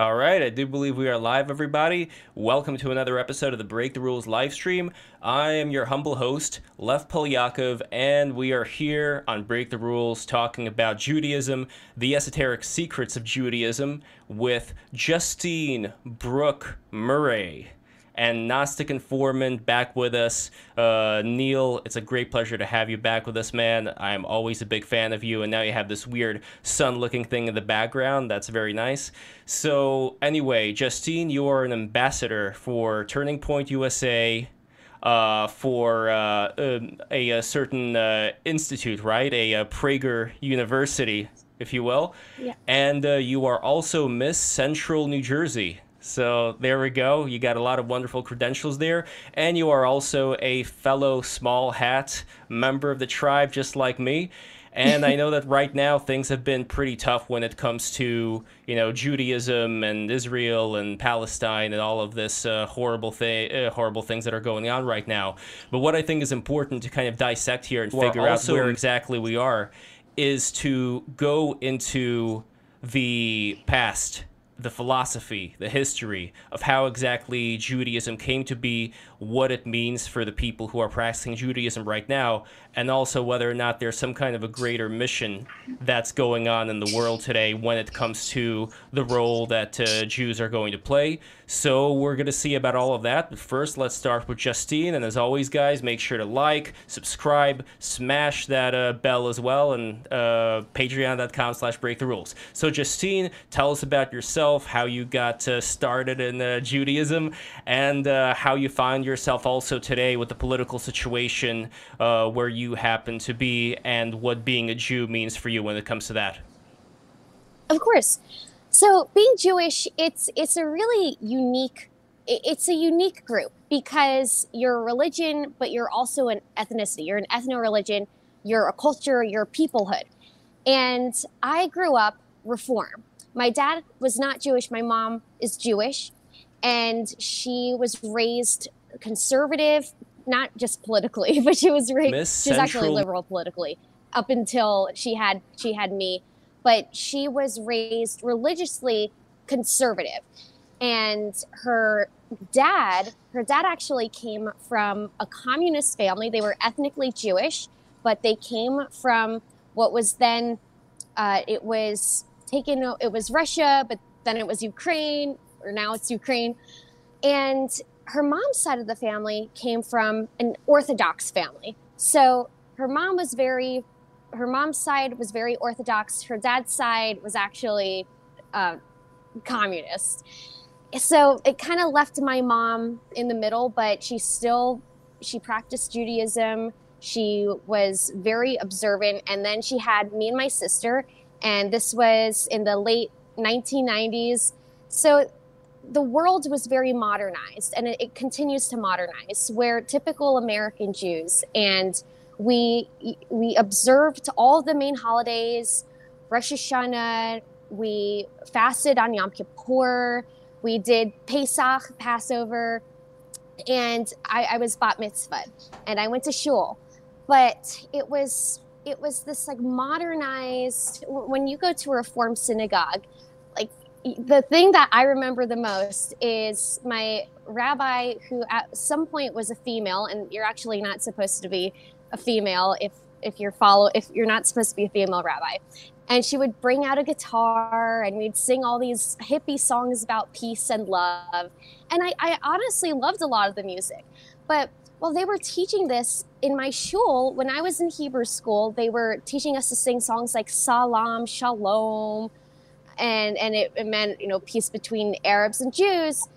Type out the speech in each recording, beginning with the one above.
All right, I do believe we are live, everybody. Welcome to another episode of the Break the Rules live stream. I am your humble host, Lev Polyakov, and we are here on Break the Rules talking about Judaism, the esoteric secrets of Judaism, with Justine Brooke Murray and Gnostic Informant back with us. Uh, Neil, it's a great pleasure to have you back with us, man. I'm always a big fan of you, and now you have this weird sun looking thing in the background. That's very nice. So, anyway, Justine, you are an ambassador for Turning Point USA. Uh, for uh, um, a, a, certain uh, institute, right? A, a, Prager University, if you will. Yeah. And uh, you are also Miss Central New Jersey. So there we go. You got a lot of wonderful credentials there. And you are also a fellow small hat member of the tribe, just like me. And I know that right now things have been pretty tough when it comes to, you know, Judaism and Israel and Palestine and all of this uh, horrible thing, uh, horrible things that are going on right now. But what I think is important to kind of dissect here and figure out where exactly we are is to go into the past the philosophy, the history of how exactly Judaism came to be, what it means for the people who are practicing Judaism right now, and also whether or not there's some kind of a greater mission that's going on in the world today when it comes to the role that uh, Jews are going to play. So we're going to see about all of that. But first, let's start with Justine. And as always, guys, make sure to like, subscribe, smash that uh, bell as well, and uh, patreon.com slash break the rules. So Justine, tell us about yourself, how you got uh, started in uh, Judaism, and uh, how you find yourself also today with the political situation uh, where you happen to be and what being a Jew means for you when it comes to that. Of course. So being Jewish, it's it's a really unique it's a unique group because you're a religion, but you're also an ethnicity. You're an ethno-religion, you're a culture, you're a peoplehood. And I grew up reform. My dad was not Jewish, my mom is Jewish, and she was raised conservative, not just politically, but she was right. She was actually liberal politically up until she had she had me, but she was raised religiously conservative, and her dad her dad actually came from a communist family. They were ethnically Jewish, but they came from what was then uh, it was taken it was Russia, but then it was Ukraine, or now it's Ukraine, and her mom's side of the family came from an Orthodox family. So her mom was very, her mom's side was very Orthodox. Her dad's side was actually uh, communist. So it kind of left my mom in the middle, but she still, she practiced Judaism. She was very observant. And then she had me and my sister. And this was in the late 1990s. So the world was very modernized and it, it, continues to modernize where typical american jews and we we observed all the main holidays rosh hashanah we fasted on yom kippur we did pesach passover and I, I was bat mitzvah and i went to shul. But it was it was this like modernized when you go to a reform synagogue the thing that I remember the most is my rabbi, who at some point was a female, and you're actually not supposed to be a female if if you're follow if you're not supposed to be a female rabbi. And she would bring out a guitar and we'd sing all these hippie songs about peace and love. And I, I honestly loved a lot of the music. But while they were teaching this in my shul, when I was in Hebrew school, they were teaching us to sing songs like Salam, Shalom, and and it, it meant you know peace between Arabs and Jews.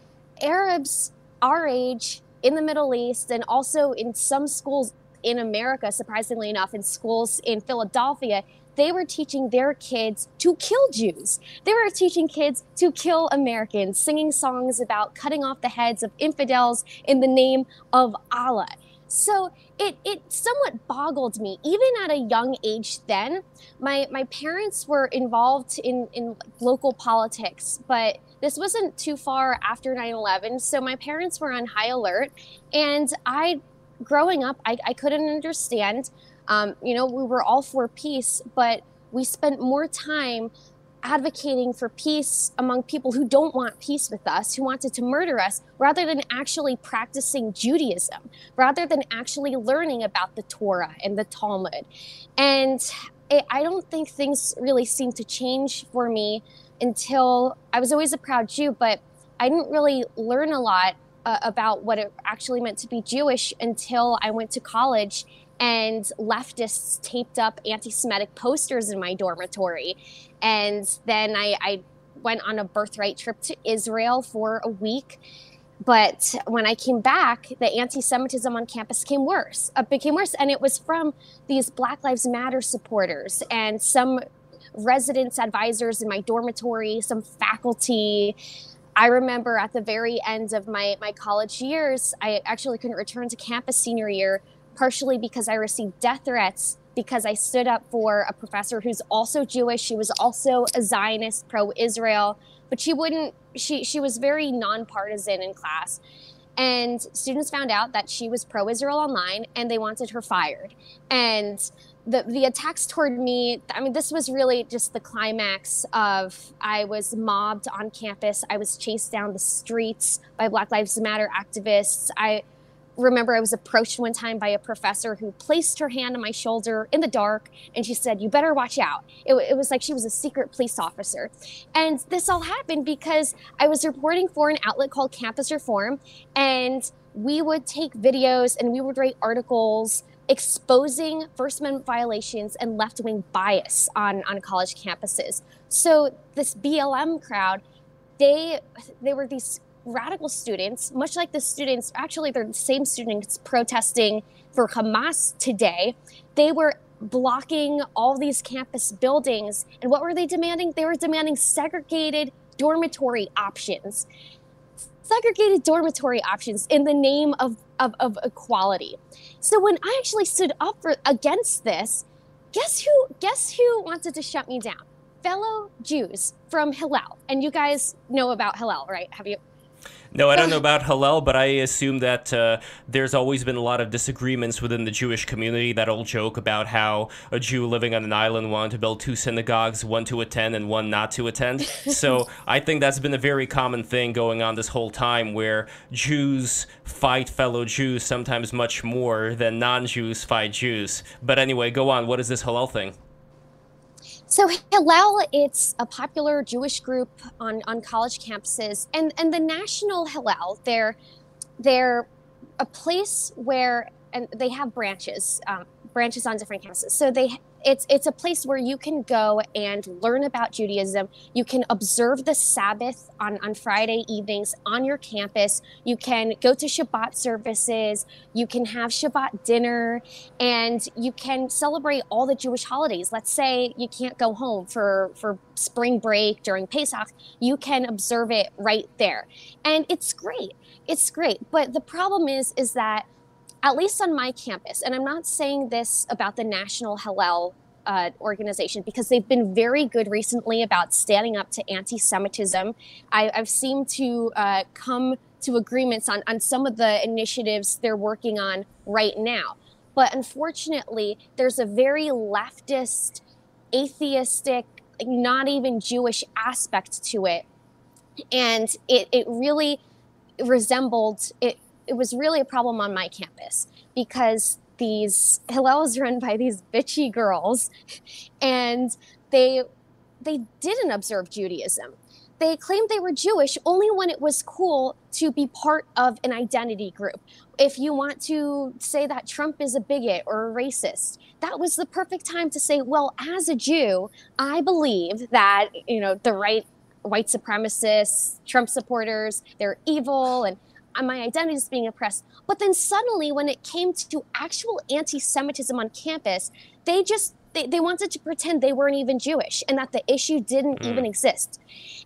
Arabs our age in the Middle East and also in some schools in America, surprisingly enough, in schools in Philadelphia, they were teaching their kids to kill Jews. They were teaching kids to kill Americans, singing songs about cutting off the heads of infidels in the name of Allah. So it it somewhat boggled me, even at a young age. Then my my parents were involved in in local politics, but this wasn't too far after 9-11 so my parents were on high alert and i growing up i, I couldn't understand um, you know we were all for peace but we spent more time advocating for peace among people who don't want peace with us, who wanted to murder us, rather than actually practicing Judaism, rather than actually learning about the Torah and the Talmud. And I don't think things really seemed to change for me until I was always a proud Jew, but I didn't really learn a lot uh, about what it actually meant to be Jewish until I went to college and leftists taped up anti Semitic posters in my dormitory. And then I, I went on a birthright trip to Israel for a week. But when I came back, the anti Semitism on campus came worse, uh, became worse. And it was from these Black Lives Matter supporters and some residence advisors in my dormitory, some faculty. I remember at the very end of my, my college years, I actually couldn't return to campus senior year partially because I received death threats because I stood up for a professor who's also Jewish. She was also a Zionist, pro-Israel, but she wouldn't. She she was very nonpartisan in class, and students found out that she was pro-Israel online, and they wanted her fired. And the the attacks toward me. I mean, this was really just the climax of. I was mobbed on campus. I was chased down the streets by Black Lives Matter activists. I remember I was approached one time by a professor who placed her hand on my shoulder in the dark and she said, You better watch out. It, it, was like she was a secret police officer. And this all happened because I was reporting for an outlet called Campus Reform, and we would take videos and we would write articles exposing First Amendment violations and left wing bias on, on college campuses. So, this BLM crowd, they, they were these radical students, much like the students, actually, they're the same students protesting for Hamas today. They were blocking all these campus buildings. And what were they demanding? They were demanding segregated dormitory options. Segregated dormitory options in the name of, of, of equality. So when I actually stood up for, against this, guess who guess who wanted to shut me down? Fellow Jews from Hillel. And you guys know about Hillel, right? Have you no, I don't know about Hillel, but I assume that uh, there's always been a lot of disagreements within the Jewish community. That old joke about how a Jew living on an island wanted to build two synagogues, one to attend and one not to attend. so I think that's been a very common thing going on this whole time where Jews fight fellow Jews sometimes much more than non Jews fight Jews. But anyway, go on. What is this Hillel thing? So Hillel, it's a popular Jewish group on, on college campuses, and and the National Hillel, they're they're a place where and they have branches um, branches on different campuses. So they it's it's a place where you can go and learn about Judaism. You can observe the Sabbath on, on Friday evenings on your campus. You can go to Shabbat services. You can have Shabbat dinner, and you can celebrate all the Jewish holidays. Let's say you can't go home for for spring break during Pesach. You can observe it right there, and it's great. It's great. But the problem is is that at least on my campus, and I'm not saying this about the National Hillel uh, organization because they've been very good recently about standing up to anti Semitism. I've seemed to uh, come to agreements on, on some of the initiatives they're working on right now. But unfortunately, there's a very leftist, atheistic, not even Jewish aspect to it. And it, it really resembled it it was really a problem on my campus because these Hillel is run by these bitchy girls, and they they didn't observe Judaism. They claimed they were Jewish only when it was cool to be part of an identity group. If you want to say that Trump is a bigot or a racist, that was the perfect time to say, well, as a Jew, I believe that, you know, the right white supremacists, Trump supporters, they're evil and my identity is being oppressed. But then suddenly, when it came to actual anti Semitism on campus, they just they, they wanted to pretend they weren't even Jewish and that the issue didn't mm. even exist.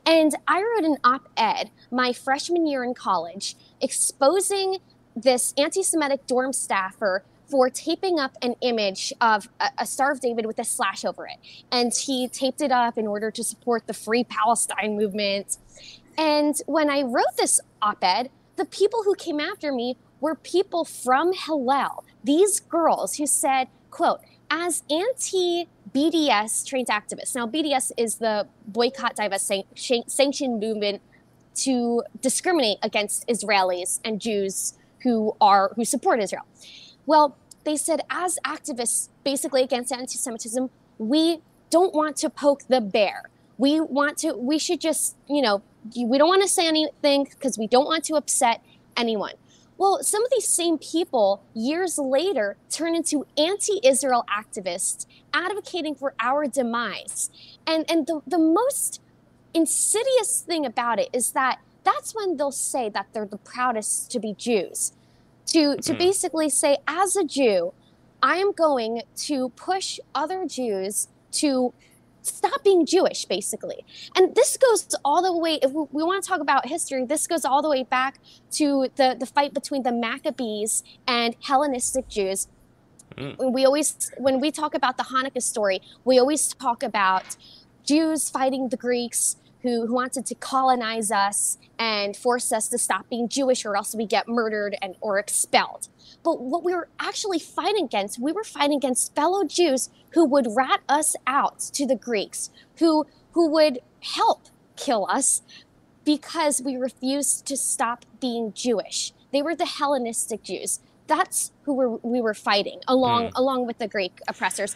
And I wrote an op ed my freshman year in college exposing this anti Semitic dorm staffer for taping up an image of a, a, Star of David with a slash over it. And he taped it up in order to support the Free Palestine movement. And when I wrote this op ed, the people who came after me were people from Hillel, these girls who said, quote, as anti BDS trains activists. Now, BDS is the boycott, divest, sanction movement to discriminate against Israelis and Jews who are who support Israel. Well, they said as activists, basically against anti-Semitism, we don't want to poke the bear. We want to. We should just, you know, we don't want to say anything because we don't want to upset anyone. Well, some of these same people years later turn into anti Israel activists advocating for our demise. And, and the, the most insidious thing about it is that that's when they'll say that they're the proudest to be Jews. To, to mm. basically say, as a Jew, I am going to push other Jews to stop being Jewish, basically. And this goes all the way, if we, we want to talk about history, this goes all the way back to the, the fight between the Maccabees and Hellenistic Jews. Mm. We always, when we talk about the Hanukkah story, we always talk about Jews fighting the Greeks who, who wanted to colonize us and force us to stop being Jewish or else we get murdered and or expelled. But what we were actually fighting against, we were fighting against fellow Jews who would rat us out to the Greeks, who who would help kill us because we refused to stop being Jewish. They were the Hellenistic Jews. That's who we're, we were fighting along mm. along with the Greek oppressors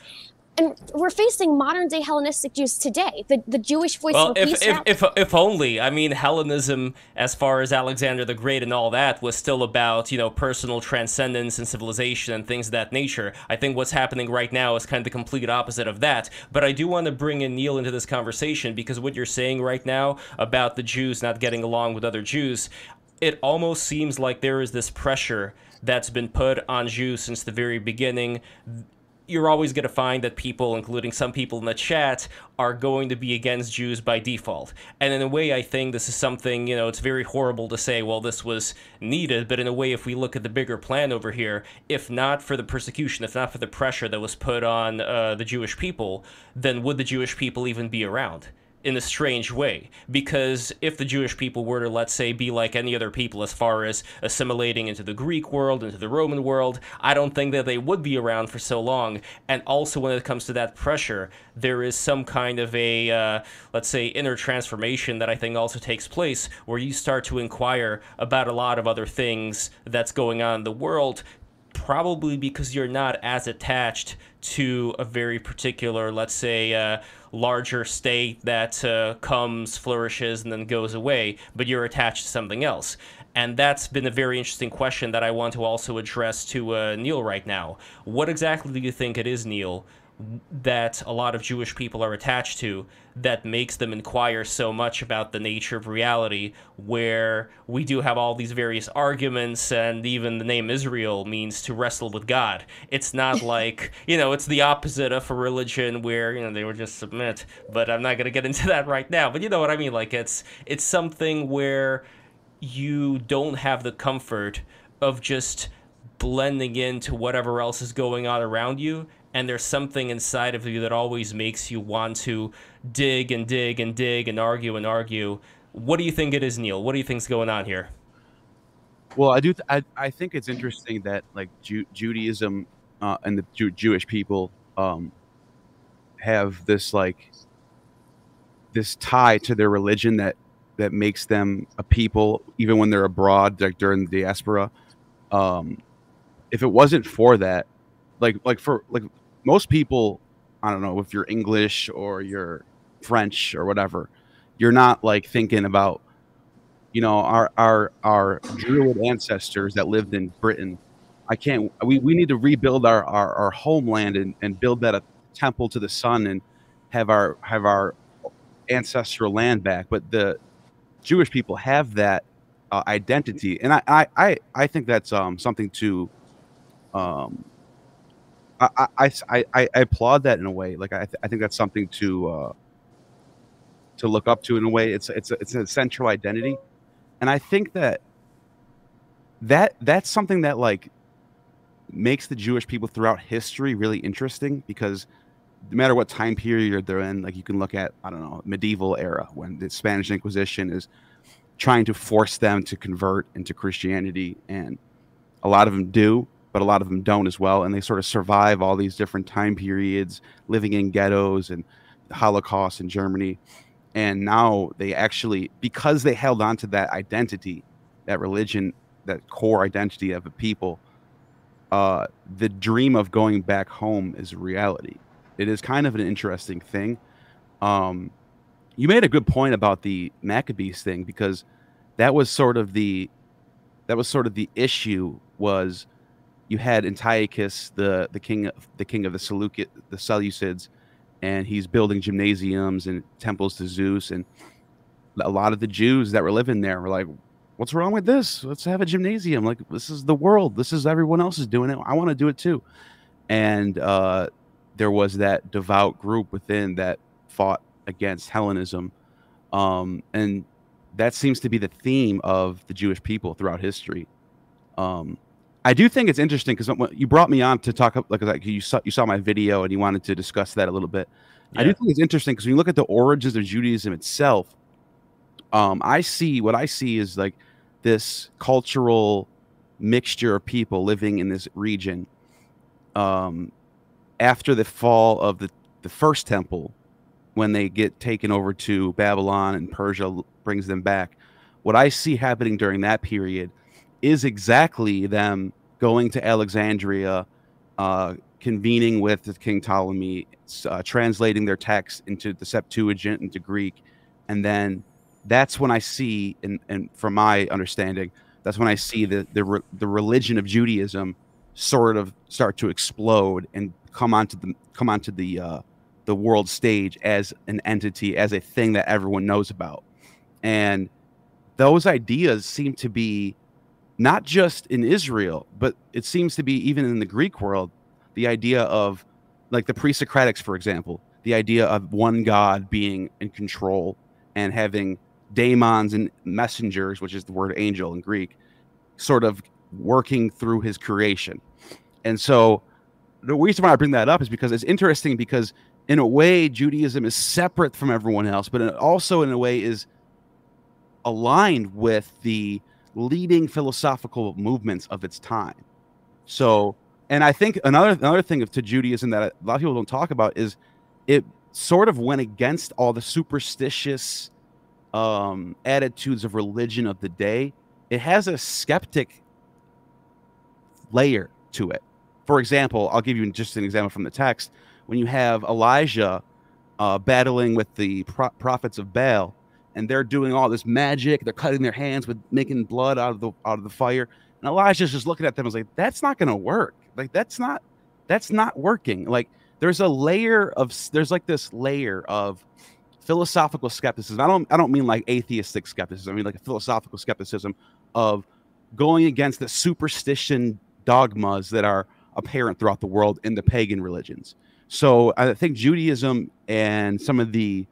and we're facing modern day Hellenistic Jews today. The, the Jewish voice well, if, if, if, if, only. I mean, Hellenism, as far as Alexander the Great and all that, was still about, you know, personal transcendence and civilization and things of that nature. I think what's happening right now is kind of the complete opposite of that. But I do want to bring in Neil into this conversation because what you're saying right now about the Jews not getting along with other Jews, it almost seems like there is this pressure that's been put on Jews since the very beginning you're always going to find that people, including some people in the chat, are going to be against Jews by default. And in a way, I think this is something, you know, it's very horrible to say, well, this was needed, but in a way, if we look at the bigger plan over here, if not for the persecution, if not for the pressure that was put on uh, the Jewish people, then would the Jewish people even be around? In a strange way. Because if the Jewish people were to let's say be like any other people as far as assimilating into the Greek world into the Roman world I don't think that they would be around for so long. And also when it comes to that pressure there is some kind of a uh, let's say inner transformation that I think also takes place where you start to inquire about a lot of other things that's going on in the world probably because you're not as attached to a very particular, let's say, uh, larger state that uh, comes, flourishes, and then goes away, but you're attached to something else. And that's been a very interesting question that I want to also address to uh, Neil right now. What exactly do you think it is, Neil, that a lot of Jewish people are attached to that makes them inquire so much about the nature of reality, where we do have all these various arguments, and even the name Israel means to wrestle with God. It's not like, you know, it's the opposite of a religion where, you know, they would just submit, but I'm not going to get into that right now. But you know what I mean? Like, it's, it's something where you don't have the comfort of just blending into whatever else is going on around you and there's something inside of you that always makes you want to dig and dig and dig and argue and argue. What do you think it is, Neil? What do you think's going on here? Well, I do. Th- I, I think it's interesting that like Ju- Judaism uh, and the Jew- Jewish people um, have this like this tie to their religion that that makes them a people, even when they're abroad, like during the diaspora. Um, if it wasn't for that, like like for like most people, I don't know if you're English or you're French or whatever, you're not like thinking about, you know, our our our Druid ancestors that lived in Britain. I can't. We, we need to rebuild our, our, our homeland and, and build that a temple to the sun and have our have our ancestral land back. But the Jewish people have that uh, identity, and I, I I I think that's um something to um I, I, I, I applaud that in a way. Like I, th- I think that's something to uh, to look up to in a way. It's it's a, it's a central identity, and I think that that that's something that like makes the Jewish people throughout history really interesting because no matter what time period they're in, like you can look at I don't know medieval era when the Spanish Inquisition is trying to force them to convert into Christianity, and a lot of them do but a lot of them don't as well, and they sort of survive all these different time periods, living in ghettos and the Holocaust in Germany, and now they actually because they held on to that identity, that religion, that core identity of a people. Uh, the dream of going back home is reality. It is kind of an interesting thing. Um, you made a good point about the Maccabees thing because that was sort of the that was sort of the issue was you had Antiochus, the the king of the king of the Seleucid, the Seleucids, and he's building gymnasiums and temples to Zeus, and a lot of the Jews that were living there were like, "What's wrong with this? Let's have a gymnasium. Like this is the world. This is everyone else is doing it. I want to do it too." And uh, there was that devout group within that fought against Hellenism, um, and that seems to be the theme of the Jewish people throughout history. Um, I do think it's interesting because you brought me on to talk like, like you saw you saw my video and you wanted to discuss that a little bit. Yeah. I do think it's interesting because when you look at the origins of Judaism itself, um, I see what I see is like this cultural mixture of people living in this region. Um, after the fall of the the first temple, when they get taken over to Babylon and Persia brings them back. What I see happening during that period is exactly them going to Alexandria, uh, convening with King Ptolemy, uh, translating their text into the Septuagint into Greek, and then that's when I see, and, and from my understanding, that's when I see the the, re, the religion of Judaism sort of start to explode and come onto the come onto the uh, the world stage as an entity, as a thing that everyone knows about. And those ideas seem to be not just in Israel, but it seems to be even in the Greek world, the idea of like the pre Socratics, for example, the idea of one God being in control and having daemons and messengers, which is the word angel in Greek, sort of working through his creation. And so the reason why I bring that up is because it's interesting because in a way, Judaism is separate from everyone else, but it also, in a way, is aligned with the leading philosophical movements of its time. So, and I think another another thing to Judaism that a lot of people don't talk about is it sort of went against all the superstitious um, attitudes of religion of the day. It has a skeptic layer to it. For example, I'll give you just an example from the text when you have Elijah uh, battling with the pro- prophets of Baal, and they're doing all this magic. They're cutting their hands with making blood out of the out of the fire. And Elijah's just looking at them and like, "That's not going to work. Like that's not that's not working. Like there's a layer of there's like this layer of philosophical skepticism. I don't I don't mean like atheistic skepticism. I mean like a philosophical skepticism of going against the superstition dogmas that are apparent throughout the world in the pagan religions. So I think Judaism and some of the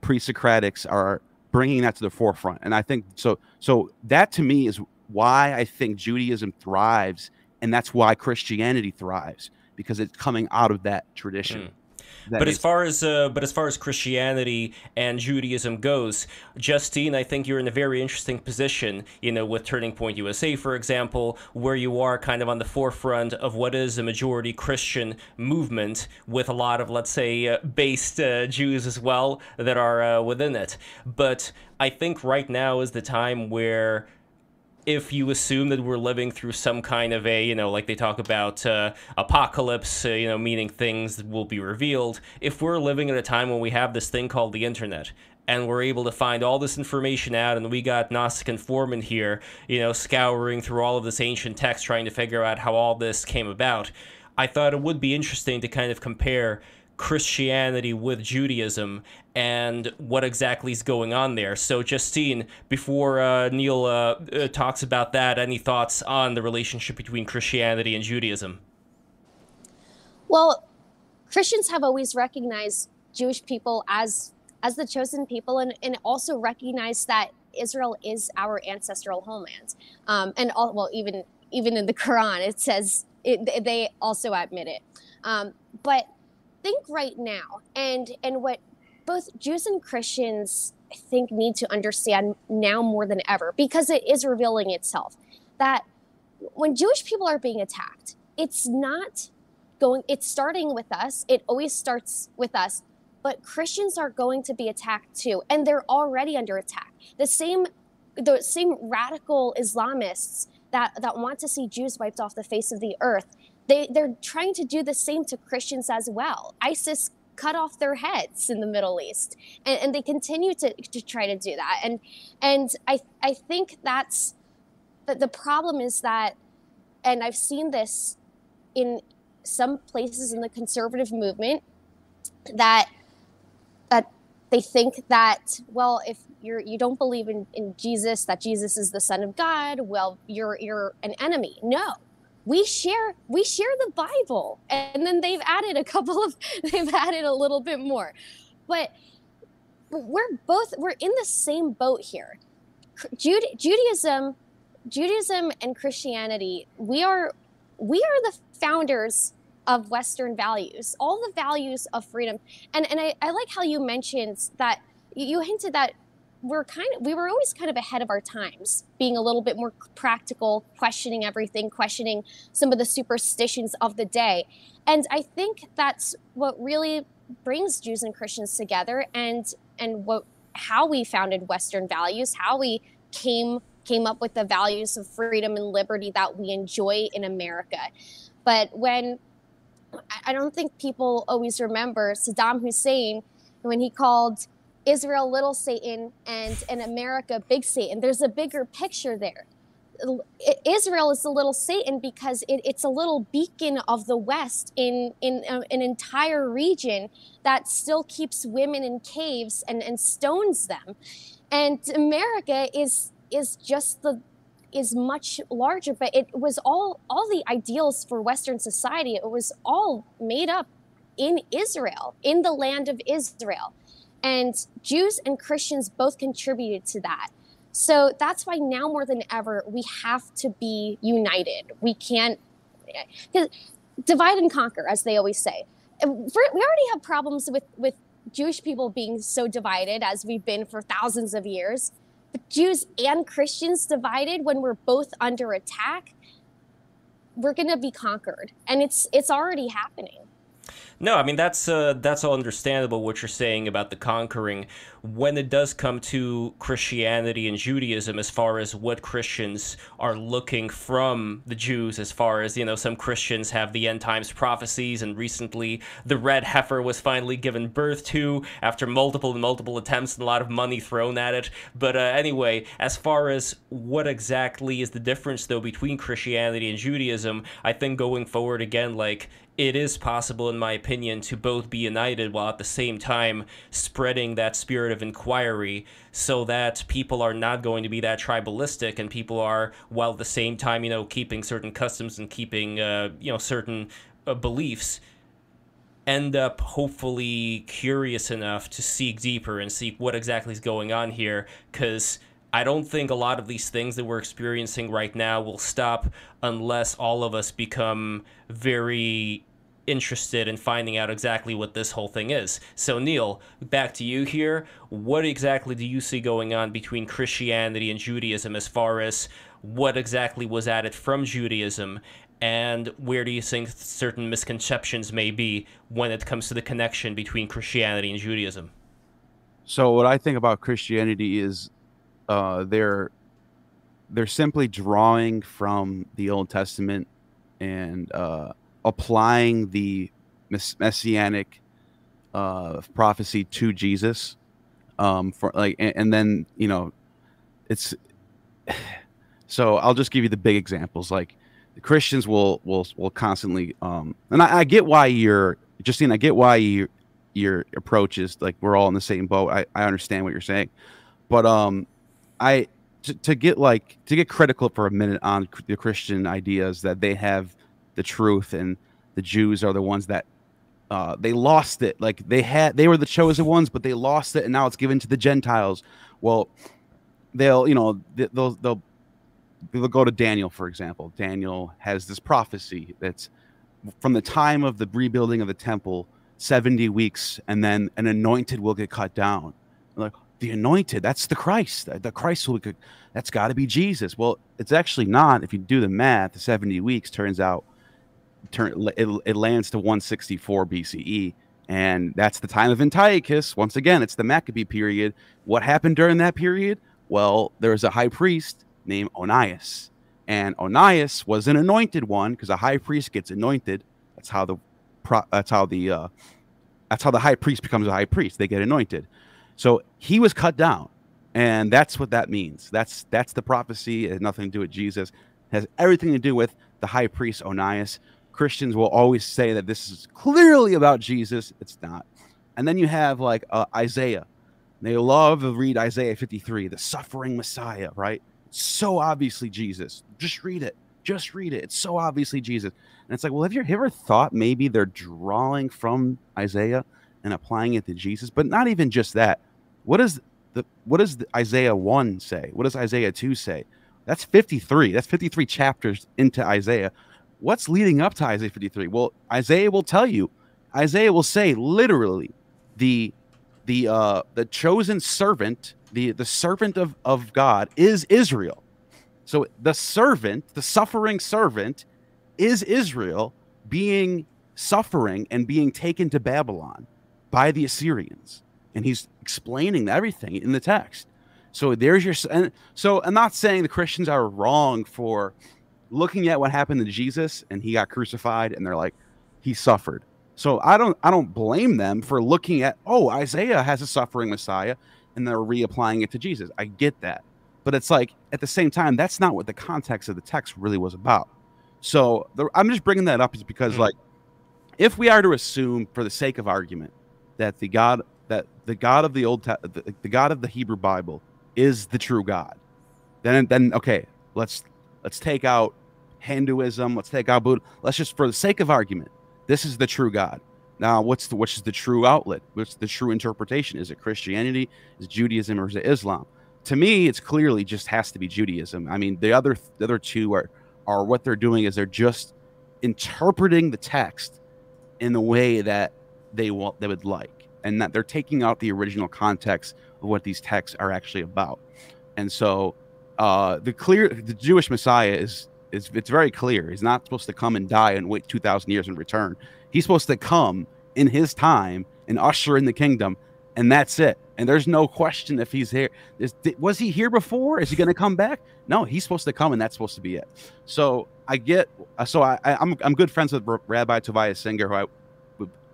pre-Socratics are bringing that to the forefront, and I think so. So that to me is why I think Judaism thrives, and that's why Christianity thrives because it's coming out of that tradition. Mm but is... as far as uh, but as far as Christianity and Judaism goes, Justine, I think you're in a very interesting position. You know, with Turning Point USA, for example, where you are kind of on the forefront of what is a majority Christian movement, with a lot of let's say uh, based uh, Jews as well that are uh, within it. But I think right now is the time where if you assume that we're living through some kind of a, you know, like they talk about uh, apocalypse, uh, you know, meaning things will be revealed, if we're living at a time when we have this thing called the internet and we're able to find all this information out and we got Gnostic informant here, you know, scouring through all of this ancient text trying to figure out how all this came about, I thought it would be interesting to kind of compare Christianity with Judaism and what exactly is going on there. So, Justine, before uh, Neil uh, uh, talks about that, any thoughts on the relationship between Christianity and Judaism? Well, Christians have always recognized Jewish people as as the chosen people, and, and also recognized that Israel is our ancestral homeland. Um, and all, well, even even in the Quran, it says it, they also admit it. Um, but think right now, and and what both Jews and Christians I think need to understand now more than ever, because it is revealing itself that when Jewish people are being attacked, it's not going, it's starting with us. It always starts with us. But Christians are going to be attacked too, and they're already under attack. The same, the same radical Islamists that that want to see Jews wiped off the face of the earth. They they're trying to do the same to Christians as well. ISIS cut off their heads in the Middle East, and, and they continue to, to try to do that. And and I I think that's that the problem is that, and I've seen this in some places in the conservative movement that that they think that well if you're you don't believe in, in jesus that jesus is the son of god well you're you're an enemy no we share we share the bible. And then they've added a couple of they've added a little bit more. But, we're both we're in the same boat here. Jude, judaism judaism and christianity we are we are the founders of Western values, all the values of freedom. And and I, I like how you mentioned that you hinted that we're kind of we were always kind of ahead of our times, being a little bit more practical, questioning everything, questioning some of the superstitions of the day. And I think that's what really brings Jews and Christians together and and what how we founded Western values, how we came came up with the values of freedom and liberty that we enjoy in America. But when I don't think people always remember Saddam Hussein when he called Israel little Satan and, and America big Satan. There's a bigger picture there. Israel is the little Satan because it, it's a little beacon of the West in, in uh, an entire region that still keeps women in caves and, and stones them. And America is is just the is much larger, but it was all all the ideals for Western society. It was all made up in Israel, in the land of Israel, and Jews and Christians both contributed to that. So that's why now more than ever we have to be united. We can't eh, divide and conquer, as they always say. We already have problems with with Jewish people being so divided as we've been for thousands of years. But Jews and Christians divided when we're both under attack, we're going to be conquered. And it's it's already happening. No, I mean that's uh, that's all understandable what you're saying about the conquering. When it does come to Christianity and Judaism, as far as what Christians are looking from the Jews, as far as you know, some Christians have the end times prophecies, and recently the red heifer was finally given birth to after multiple and multiple attempts and a lot of money thrown at it. But uh, anyway, as far as what exactly is the difference though between Christianity and Judaism, I think going forward again, like it is possible, in my opinion, to both be united while at the same time spreading that spirit of inquiry so that people are not going to be that tribalistic and people are, while at the same time, you know, keeping certain customs and keeping, uh, you know, certain uh, beliefs end up hopefully curious enough to seek deeper and seek what exactly is going on here because I don't think a lot of these things that we're experiencing right now will stop unless all of us become very interested in finding out exactly what this whole thing is. So, Neil, back to you here. What exactly do you see going on between Christianity and Judaism as far as what exactly was added from Judaism? And where do you think certain misconceptions may be when it comes to the connection between Christianity and Judaism? So, what I think about Christianity is uh, they're they're simply drawing from the Old Testament and uh, applying the mess- messianic uh, prophecy to Jesus. Um, for like, and, and then you know, it's so I'll just give you the big examples. Like, the Christians will will will constantly, um, and I, I get why you're Justine. I get why you your approach is like we're all in the same boat. I, I understand what you're saying, but um, I to, to get like to get critical for a minute on the Christian ideas that they have the truth and the Jews are the ones that uh, they lost it. Like they had, they were the chosen ones, but they lost it, and now it's given to the Gentiles. Well, they'll, you know, they'll they'll they'll go to Daniel, for example. Daniel has this prophecy that's from the time of the rebuilding of the temple, seventy weeks, and then an anointed will get cut down. Like the anointed. That's the Christ. The Christ will. That's got to be Jesus. Well, it's actually not. If you do the math, the seventy weeks turns out turn it, it lands to 164 BCE, and that's the time of Antiochus. Once again, it's the Maccabee period. What happened during that period? Well, there was a high priest named Onias, and Onias was an anointed one because a high priest gets anointed. That's how the that's how the uh, that's how the high priest becomes a high priest. They get anointed. So he was cut down, and that's what that means. That's that's the prophecy. It has nothing to do with Jesus. It has everything to do with the high priest Onias. Christians will always say that this is clearly about Jesus. It's not. And then you have like uh, Isaiah. They love to read Isaiah 53, the suffering Messiah, right? so obviously Jesus. Just read it. Just read it. It's so obviously Jesus. And it's like, well, have you ever thought maybe they're drawing from Isaiah and applying it to Jesus? But not even just that. What does the what does the Isaiah 1 say? What does Isaiah 2 say? That's 53. That's 53 chapters into Isaiah. What's leading up to Isaiah 53? Well, Isaiah will tell you. Isaiah will say literally the the uh the chosen servant the the servant of, of God is Israel. So the servant, the suffering servant, is Israel being suffering and being taken to Babylon by the Assyrians. And he's explaining everything in the text. So there's your and so I'm not saying the Christians are wrong for looking at what happened to Jesus and he got crucified and they're like he suffered. So I don't I don't blame them for looking at oh Isaiah has a suffering Messiah and they're reapplying it to Jesus. I get that. But it's like at the same time, that's not what the context of the text really was about. So the, I'm just bringing that up is because, mm-hmm. like, if we are to assume, for the sake of argument, that the God that the God of the old the, the God of the Hebrew Bible is the true God, then then okay, let's let's take out Hinduism, let's take out Buddha. Let's just, for the sake of argument, this is the true God. Now, what's the which is the true outlet? What's the true interpretation? Is it Christianity? Is Judaism or is it Islam? To me, it's clearly just has to be Judaism. I mean, the other the other two are are what they're doing is they're just interpreting the text in the way that they want they would like, and that they're taking out the original context of what these texts are actually about. And so, uh, the clear the Jewish Messiah is is it's very clear. He's not supposed to come and die and wait two thousand years and return. He's supposed to come in his time and usher in the kingdom, and that's it. And there's no question if he's here. Is, was he here before? Is he going to come back? No, he's supposed to come, and that's supposed to be it. So I get. So I, I'm I'm good friends with Rabbi Tovia Singer, who I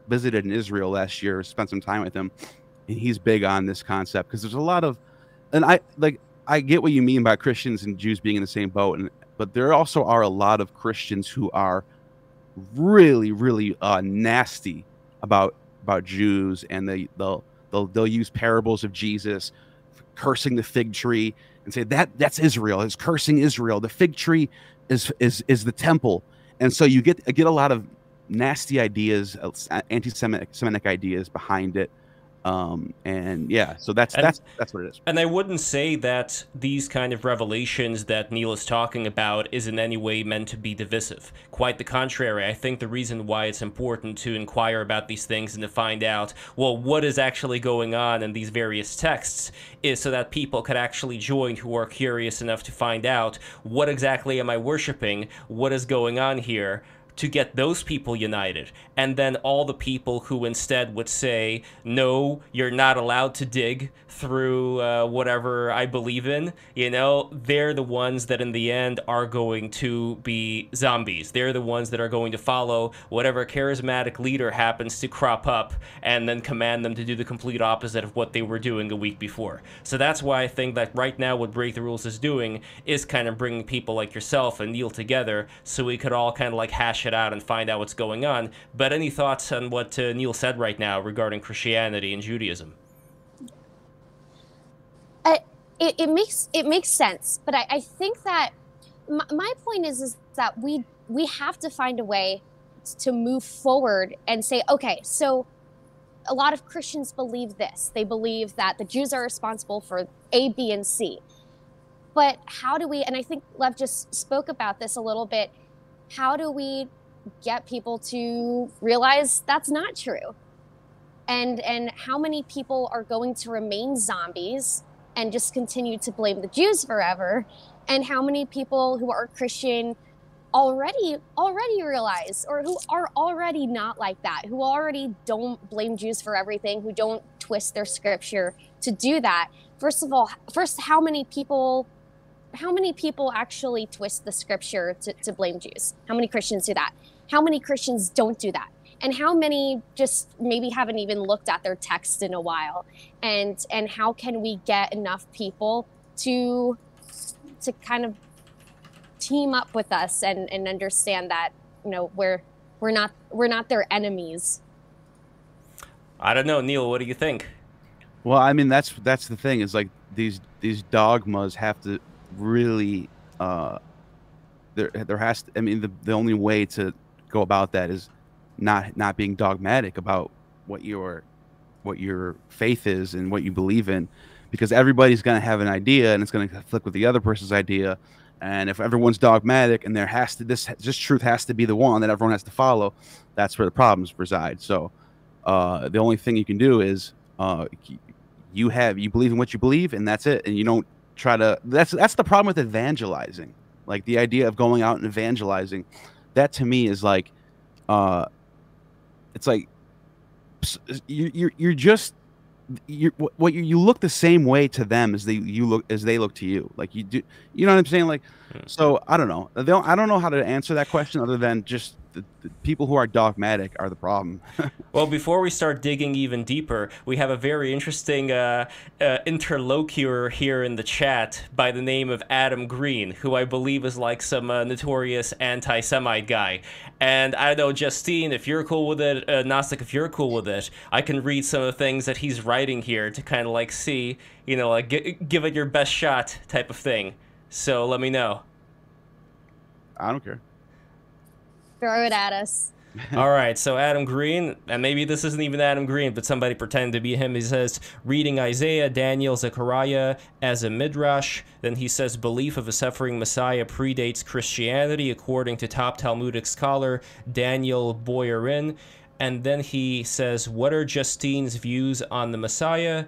visited in Israel last year, spent some time with him, and he's big on this concept because there's a lot of, and I like I get what you mean by Christians and Jews being in the same boat, and but there also are a lot of Christians who are really, really uh, nasty about about Jews, and they they'll they'll they'll use parables of Jesus cursing the fig tree and say that that's Israel is cursing Israel. The fig tree is is is the temple, and so you get get a lot of nasty ideas, uh, anti-Semitic Semitic ideas behind it. Um, and yeah, so that's and, that's that's what it is. And I wouldn't say that these kind of revelations that Neil is talking about is in any way meant to be divisive. Quite the contrary. I think the reason why it's important to inquire about these things and to find out, well, what is actually going on in these various texts is so that people could actually join who are curious enough to find out what exactly am I worshiping, what is going on here to get those people united. And then all the people who instead would say, no, you're not allowed to dig through uh, whatever I believe in, you know, they're the ones that in the end are going to be zombies. They're the ones that are going to follow whatever charismatic leader happens to crop up and then command them to do the complete opposite of what they were doing a week before. So that's why I think that right now what Break the Rules is doing is kind of bringing people like yourself and Neil together so we could all kind of like hash it out and find out what's going on. But any thoughts on what uh, Neil said right now regarding Christianity and Judaism? it, it makes it makes sense, but I, I think that my, my point is is that we we have to find a way to move forward and say, okay, so a lot of Christians believe this. They believe that the Jews are responsible for A, B, and C. But how do we, and I think Lev just spoke about this a little bit, how do we get people to realize that's not true? and and how many people are going to remain zombies and just continue to blame the Jews forever, and how many people who are Christian already already realize or who are already not like that who already don't blame jews for everything who don't twist their scripture to do that? First of all first how many people how many people actually twist the scripture to, to blame jews? How many christians do that how many christians don't do that? And how many just maybe haven't even looked at their text in a while? And and how can we get enough people to to kind of team up with us and, and understand that you know we're we're not we're not their enemies? I don't know neil what do you think? Well i mean that's that's the thing is like these these dogmas have to really uh there there has to i mean the, the only way to go about that is not not being dogmatic about what your what your faith is and what you believe in because everybody's going to have an idea and it's going to conflict with the other person's idea and if everyone's dogmatic and there has to this this truth has to be the one that everyone has to follow, that's where the problems reside. So uh, the only thing you can do is uh, you have you believe in what you believe, and that's it. And you don't try to. That's that's the problem with evangelizing. Like the idea of going out and evangelizing, that to me is like, uh, it's like you you're you're just you what you, you look the same way to them as they you look as they look to you. Like you do you know what i'm saying? Like hmm. so i don't know. Don't, i don't know how to answer that question other than just the, the people who are dogmatic are the problem. well, before we start digging even deeper, we have a very interesting uh, uh, interlocutor here in the chat by the name of Adam Green, who I believe is like some uh, notorious anti Semite guy. And I don't know, Justine, if you're cool with it, uh, Gnostic, if you're cool with it, I can read some of the things that he's writing here to kind of like see, you know, like g- give it your best shot type of thing. So let me know. I don't care. Throw it at us. All right, so Adam Green, and maybe this isn't even Adam Green, but somebody pretending to be him. He says, reading Isaiah, Daniel, Zechariah as a midrash. Then he says, belief of a suffering Messiah predates Christianity, according to top Talmudic scholar Daniel Boyarin. And then he says, what are Justine's views on the Messiah?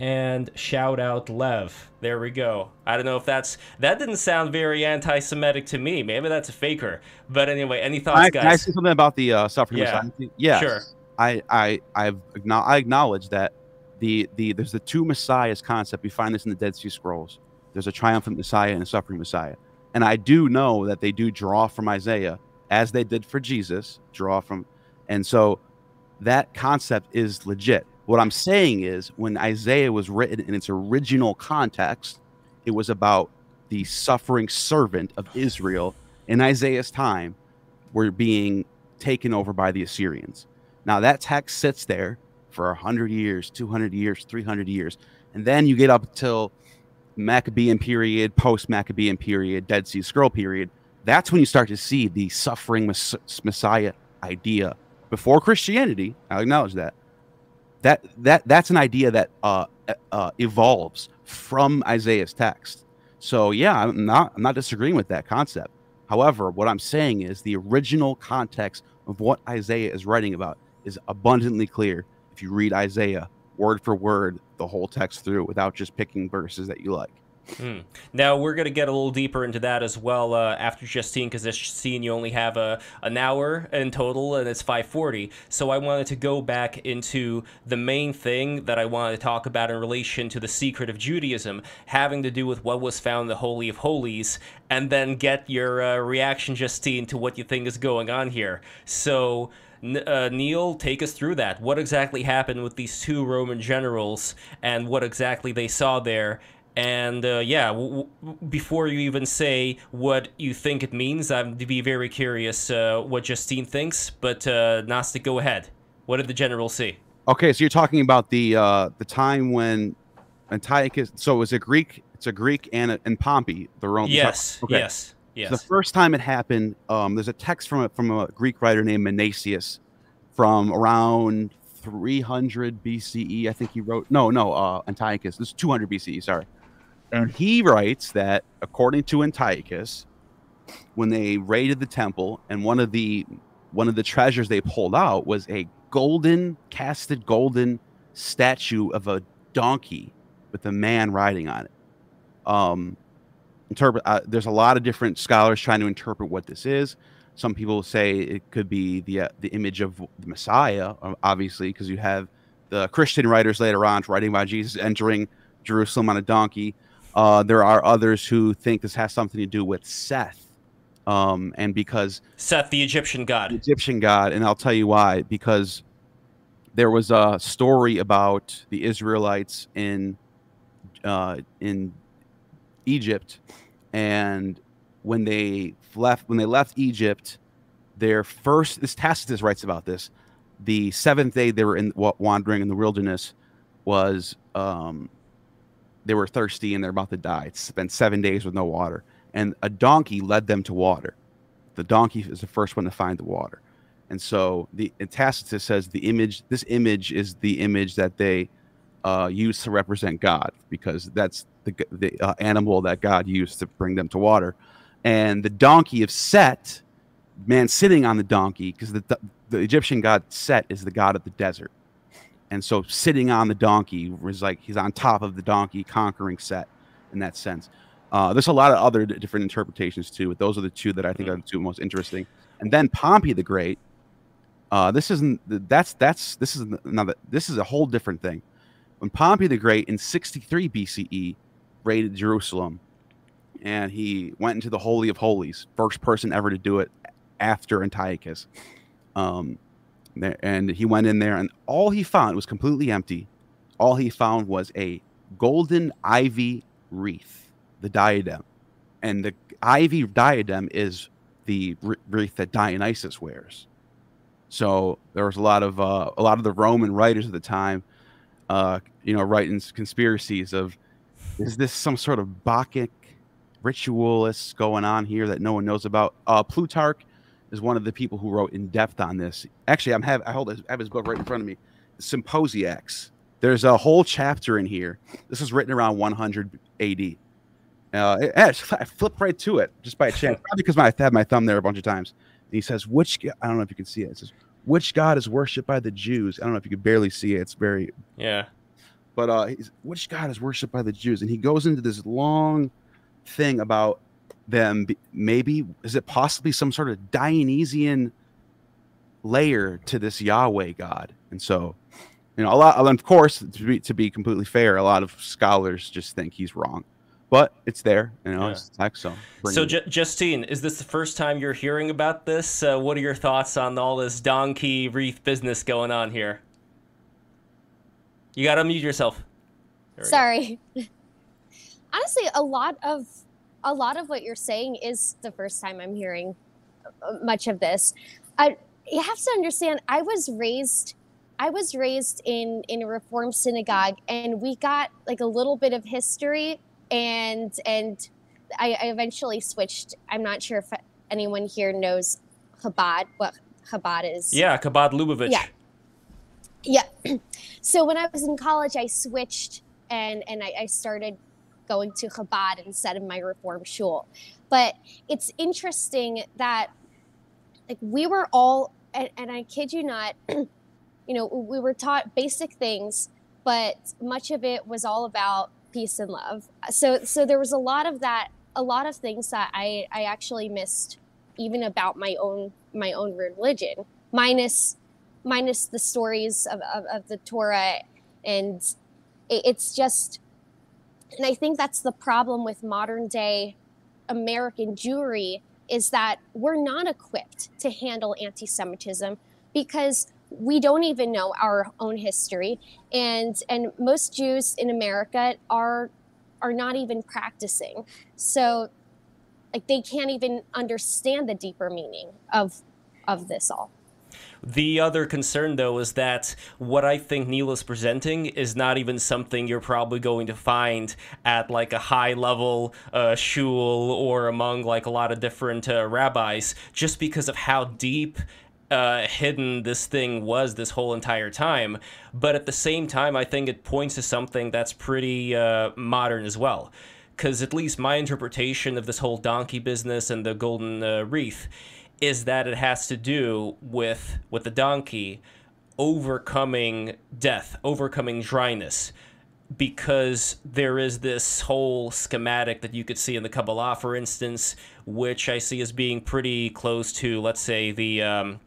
And shout out Lev. There we go. I don't know if that's that didn't sound very anti-Semitic to me. Maybe that's a faker. But anyway, any thoughts, I, guys? Can I say something about the uh, suffering yeah. Messiah? Yes. Sure. I I I've I acknowledge that the the there's the two messiahs concept. We find this in the Dead Sea Scrolls. There's a triumphant Messiah and a suffering Messiah. And I do know that they do draw from Isaiah as they did for Jesus, draw from and so that concept is legit. What I'm saying is, when Isaiah was written in its original context, it was about the suffering servant of Israel in Isaiah's time were being taken over by the Assyrians. Now, that text sits there for 100 years, 200 years, 300 years. And then you get up till Maccabean period, post Maccabean period, Dead Sea Scroll period. That's when you start to see the suffering Messiah idea. Before Christianity, I acknowledge that, that that that's an idea that uh, uh, evolves from Isaiah's text. So yeah, I'm not I'm not disagreeing with that concept. However, what I'm saying is the original context of what Isaiah is writing about is abundantly clear if you read Isaiah word for word the whole text through without just picking verses that you like. Hmm. Now we're gonna get a little deeper into that as well uh, after Justine, because this scene you only have a an hour in total, and it's 5:40. So I wanted to go back into the main thing that I wanted to talk about in relation to the secret of Judaism, having to do with what was found in the Holy of Holies, and then get your uh, reaction, Justine, to what you think is going on here. So. Uh, Neil, take us through that. What exactly happened with these two Roman generals and what exactly they saw there, and uh, yeah, w- w- before you even say what you think it means, I'm to be very curious uh, what Justine thinks. But uh, Gnostic, go ahead. What did the general see? Okay, so you're talking about the uh, the time when Antiochus. So it was a Greek. It's a Greek and a, and Pompey, the Roman. Yes. Okay. Yes. Yes. So the first time it happened, um, there's a text from a, from a Greek writer named Menaeus from around 300 BCE. I think he wrote. No, no, uh, Antiochus. This is 200 BCE. Sorry. And he writes that according to Antiochus, when they raided the temple and one of the one of the treasures they pulled out was a golden casted golden statue of a donkey with a man riding on it. Um, interpret. Uh, there's a lot of different scholars trying to interpret what this is. Some people say it could be the uh, the image of the Messiah, uh, obviously, because you have the Christian writers later on writing about Jesus entering Jerusalem on a donkey. Uh, there are others who think this has something to do with Seth, um, and because Seth, the Egyptian god, the Egyptian god, and I'll tell you why. Because there was a story about the Israelites in uh, in Egypt, and when they left when they left Egypt, their first this Tacitus writes about this. The seventh day they were in wandering in the wilderness was um, they were thirsty and they're about to die. It's spent seven days with no water, and a donkey led them to water. The donkey is the first one to find the water, and so the Tacitus says the image. This image is the image that they uh, to represent God because that's the the uh, animal that God used to bring them to water, and the donkey of Set, man sitting on the donkey because the the Egyptian god Set is the god of the desert, and so sitting on the donkey was like he's on top of the donkey conquering Set, in that sense. Uh, there's a lot of other different interpretations too, but those are the two that I think mm-hmm. are the two most interesting. And then Pompey the Great. Uh, this isn't that's that's this is another this is a whole different thing. When Pompey the Great in 63 BCE raided Jerusalem, and he went into the Holy of Holies, first person ever to do it after Antiochus. Um, and he went in there, and all he found was completely empty. All he found was a golden ivy wreath, the diadem, and the ivy diadem is the wreath that Dionysus wears. So there was a lot of uh, a lot of the Roman writers at the time, uh, you know, writing conspiracies of is this some sort of Bacchic ritualists going on here that no one knows about? Uh, Plutarch is one of the people who wrote in depth on this. Actually, I'm have I hold his, I have his book right in front of me, Symposiacs. There's a whole chapter in here. This was written around 100 AD. Uh, it, I flipped right to it just by chance, probably because I had my thumb there a bunch of times. And he says, "Which I don't know if you can see it. It says, which God is worshipped by the Jews? I don't know if you could barely see it. It's very yeah. But uh, which God is worshipped by the Jews? And he goes into this long thing about them. Maybe is it possibly some sort of Dionysian layer to this Yahweh God? And so, you know, a lot. and Of course, to be to be completely fair, a lot of scholars just think he's wrong but it's there, you know. Yeah. It's text, so. So, J- Justine, is this the first time you're hearing about this? Uh, what are your thoughts on all this donkey wreath business going on here? You got to unmute yourself. Sorry. Honestly, a lot of a lot of what you're saying is the first time I'm hearing uh, much of this. I you have to understand. I was raised. I was raised in in a Reform synagogue, and we got like a little bit of history, and and I, I eventually switched. I'm not sure if anyone here knows Chabad. What Chabad is? Yeah, Chabad Lubavitch. Yeah. Yeah. So when I was in college, I switched and and I, I started going to Chabad instead of my Reform shul. But it's interesting that like we were all and, and I kid you not, you know, we were taught basic things, but much of it was all about peace and love. So so there was a lot of that, a lot of things that I I actually missed even about my own my own religion, minus minus the stories of, of, of the Torah. And it, it's just, and I think that's the problem with modern day American Jewry is that we're not equipped to handle anti Semitism because we don't even know our own history. And and most Jews in America are are not even practicing. So like they can't even understand the deeper meaning of of this all the other concern, though, is that what I think Neil is presenting is not even something you're probably going to find at like a high level uh, shul or among like a lot of different uh, rabbis, just because of how deep uh, hidden this thing was this whole entire time. But at the same time, I think it points to something that's pretty uh, modern as well. Because at least my interpretation of this whole donkey business and the golden uh, wreath is that it has to do with with the donkey overcoming death, overcoming dryness because there is this whole schematic that you could see in the Kabbalah, for instance, which I see as being pretty close to, let's say, the um,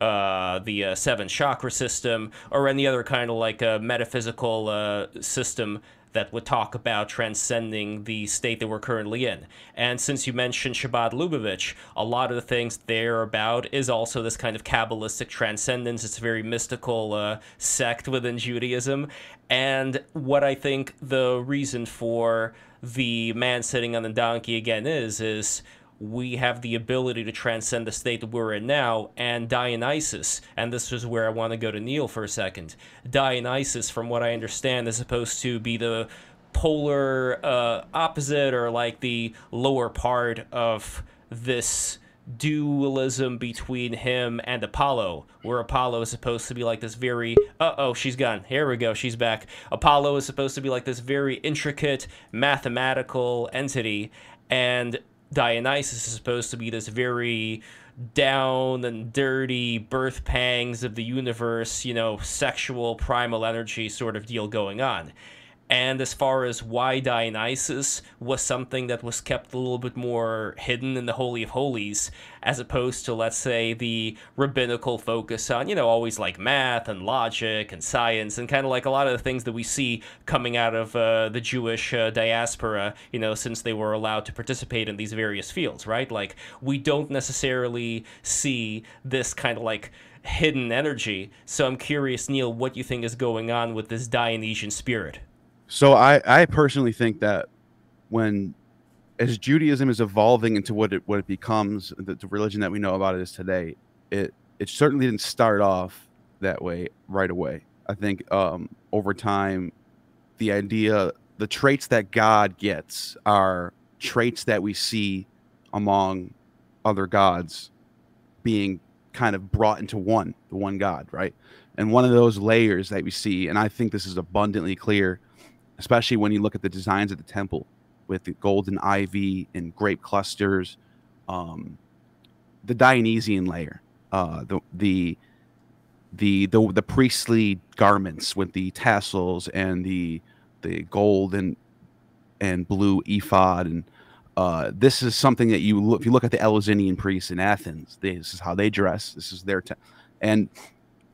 uh, the uh, seven chakra system, or any other kind of like a metaphysical uh, system that would talk about transcending the state that we're currently in. And since you mentioned Chabad Lubavitch, a lot of the things they're about is also this kind of Kabbalistic transcendence. It's a very mystical uh, sect within Judaism. And what I think the reason for the man sitting on the donkey again is, is we have the ability to transcend the state that we're in now. And Dionysus, and this is where I want to go to Neil for a second. Dionysus, from what I understand, is supposed to be the polar uh, opposite or like the lower part of this dualism between him and Apollo, where Apollo is supposed to be like this very uh oh, she's gone. Here we go, she's back. Apollo is supposed to be like this very intricate mathematical entity, and Dionysus is supposed to be this very down and dirty birth pangs of the universe, you know, sexual primal energy sort of deal going on. And as far as why Dionysus was something that was kept a little bit more hidden in the Holy of Holies, as opposed to, let's say, the rabbinical focus on, you know, always like math and logic and science and kind of like a lot of the things that we see coming out of uh, the Jewish uh, diaspora, you know, since they were allowed to participate in these various fields, right? Like, we don't necessarily see this kind of like hidden energy. So I'm curious, Neil, what you think is going on with this Dionysian spirit. So I, I personally think that when as Judaism is evolving into what it what it becomes, the, the religion that we know about it is today, it it certainly didn't start off that way right away. I think um, over time, the idea, the traits that God gets are traits that we see among other gods being kind of brought into one, the one God, right? And one of those layers that we see, and I think this is abundantly clear especially when you look at the designs of the temple with the golden ivy and grape clusters, um, the Dionysian layer, uh, the the the the the priestly garments with the tassels and the the gold and and blue ephod and uh, this is something that you look if you look at the Eleusinian priests in Athens, this is how they dress. This is their te- and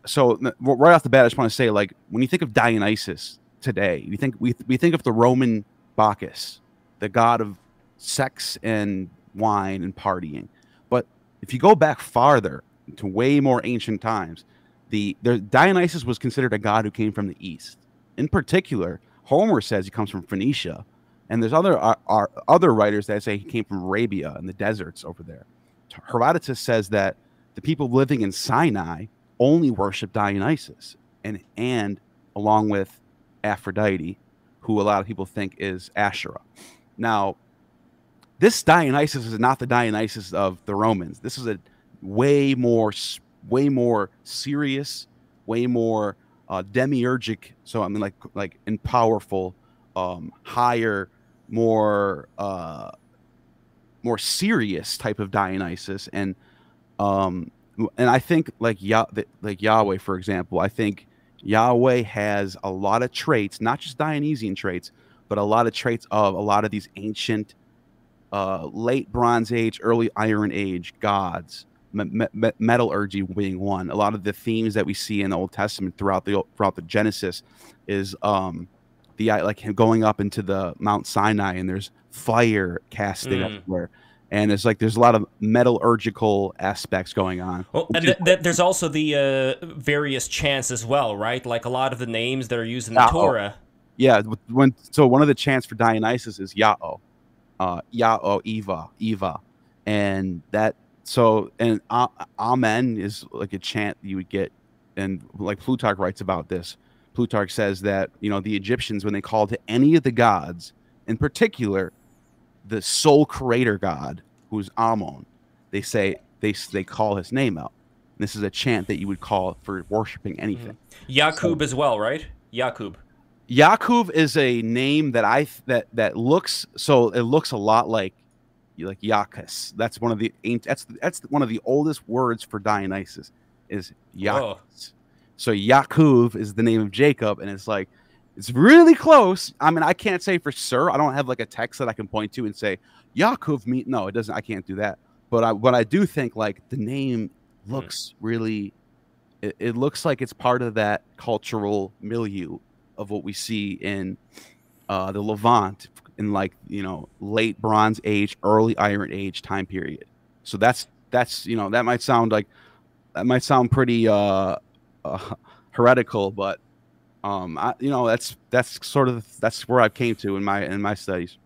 so right off the bat, I just want to say like when you think of Dionysus, today. We think we we think of the Roman Bacchus, the god of sex and wine and partying. But if you go back farther to way more ancient times, the, the Dionysus was considered a god who came from the east. In particular, Homer says he comes from Phoenicia, and there's other uh, uh, other writers that say he came from Arabia and the deserts over there. Herodotus says that the people living in Sinai only worship Dionysus, and and along with Aphrodite, who a lot of people think is Asherah. Now, this Dionysus is not the Dionysus of the Romans. This is a way more, way more serious, way more uh, demiurgic. So I mean, like, like and powerful, um, higher, more, uh, more serious type of Dionysus, and um, and I think like Yah, like Yahweh, for example, I think Yahweh has a lot of traits, not just Dionysian traits, but a lot of traits of a lot of these ancient, uh, late Bronze Age, early Iron Age gods. Me- me- metallurgy being one. A lot of the themes that we see in the Old Testament throughout the throughout the Genesis is um, the like him going up into the Mount Sinai and there's fire casting mm. everywhere and it's like there's a lot of metallurgical aspects going on. Well, and th- th- there's also the uh, various chants as well, right? Like a lot of the names that are used in the Yah-oh. Torah. Yeah, when so one of the chants for Dionysus is Yao, uh, Yao Eva Eva, and that so and uh, Amen is like a chant you would get, and like Plutarch writes about this. Plutarch says that you know the Egyptians when they called to any of the gods, in particular the sole creator god, who's Amon, they say they they call his name out. This is a chant that you would call for worshiping anything. Mm. Yakub so, as well, right? Yakub. Yakub is a name that I that that looks so it looks a lot like like Yakus. That's one of the that's that's one of the oldest words for Dionysus is Yakus. So Yaakov is the name of Jacob, and it's like it's really close. I mean, I can't say for sure. I don't have like a text that I can point to and say Yaakov mean. No, it doesn't. I can't do that. But I, but I do think like the name Hmm. looks really. It, it looks like it's part of that cultural milieu of what we see in uh, the Levant in like you know late Bronze Age, early Iron Age time period. So that's that's you know that might sound like that might sound pretty uh, uh heretical, but um I, you know that's that's sort of that's where I came to in my in my studies.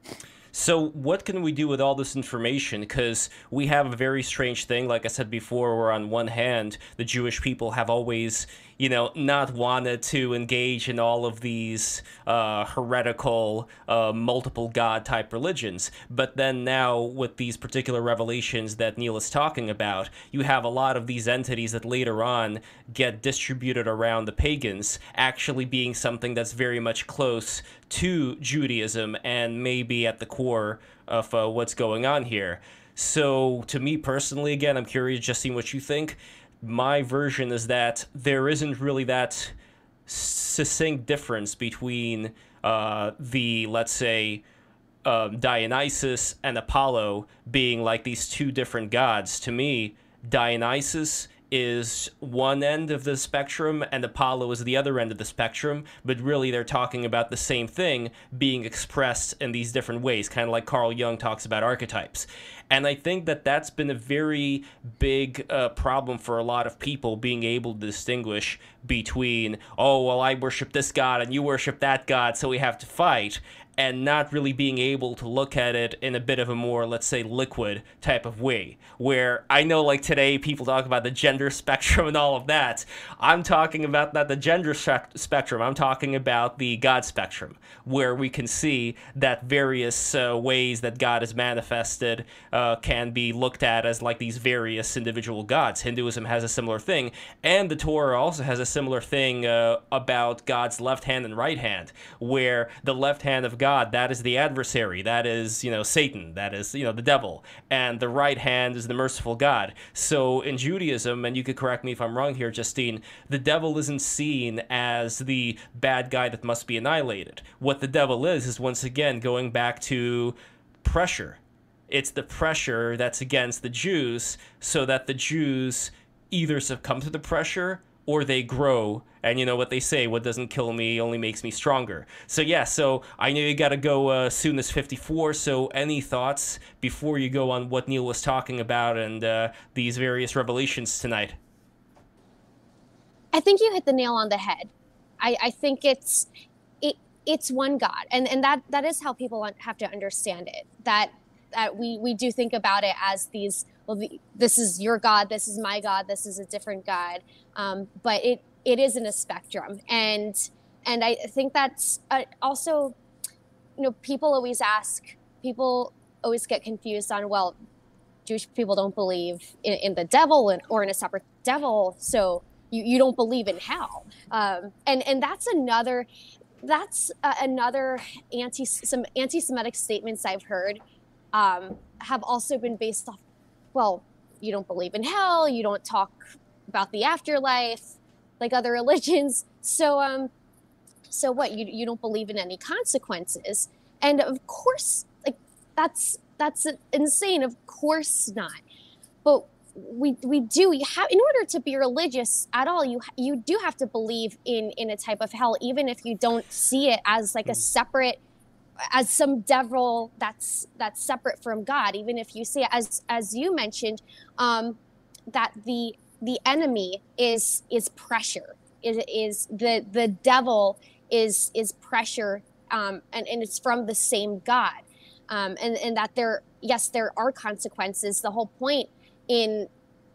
So, what can we do with all this information? Because we have a very strange thing, like I said before, where on one hand, the Jewish people have always, you know, not wanted to engage in all of these uh, heretical, uh, multiple god type religions. But then now, with these particular revelations that Neil is talking about, you have a lot of these entities that later on get distributed around the pagans actually being something that's very much close to Judaism and maybe at the core of uh, what's going on here. So, to me personally, again, I'm curious just seeing what you think. My version is that there isn't really that succinct difference between uh, the, let's say, um, Dionysus and Apollo being like these two different gods. To me, Dionysus is one end of the spectrum and Apollo is the other end of the spectrum, but really they're talking about the same thing being expressed in these different ways, kind of like Carl Jung talks about archetypes. And I think that that's been a very big uh, problem for a lot of people being able to distinguish between, oh, well, I worship this god and you worship that god, so we have to fight and not really being able to look at it in a bit of a more, let's say, liquid type of way. Where I know, like today, people talk about the gender spectrum and all of that. I'm talking about not the gender spectrum, I'm talking about the God spectrum, where we can see that various uh, ways that God is manifested uh, can be looked at as like these various individual gods. Hinduism has a similar thing, and the Torah also has a similar thing uh, about God's left hand and right hand, where the left hand of that is the adversary, that is, you know, Satan, that is, you know, the devil, and the right hand is the merciful God. So in Judaism, and you could correct me if I'm wrong here, Justine, the devil isn't seen as the bad guy that must be annihilated. What the devil is, is once again going back to pressure. It's the pressure that's against the Jews so that the Jews either succumb to the pressure or they grow and you know what they say what doesn't kill me only makes me stronger so yeah so i know you gotta go uh, soon as 54 so any thoughts before you go on what neil was talking about and uh, these various revelations tonight I think you hit the nail on the head. I, I think it's it it's one God, and and that that is how people have to understand it. That that we we do think about it as these. Well, the, this is your God. This is my God. This is a different God. Um, but it it is in a spectrum, and and I think that's uh, also, you know, people always ask. People always get confused on well, Jewish people don't believe in, in the devil and, or in a separate devil, so you, you don't believe in hell um, and and that's another that's uh, another anti some anti-semitic statements i've heard um, have also been based off well you don't believe in hell you don't talk about the afterlife like other religions. So um so what you, you don't believe in any consequences. And of course like that's that's insane of course not. But we we do you have in order to be religious at all you you do have to believe in in a type of hell even if you don't see it as like a separate as some devil that's that's separate from god. Even if you see it as as you mentioned um that the the enemy is is pressure. Is is the the devil is is pressure um and and it's from the same god. Um and and that there yes there are consequences. The whole point in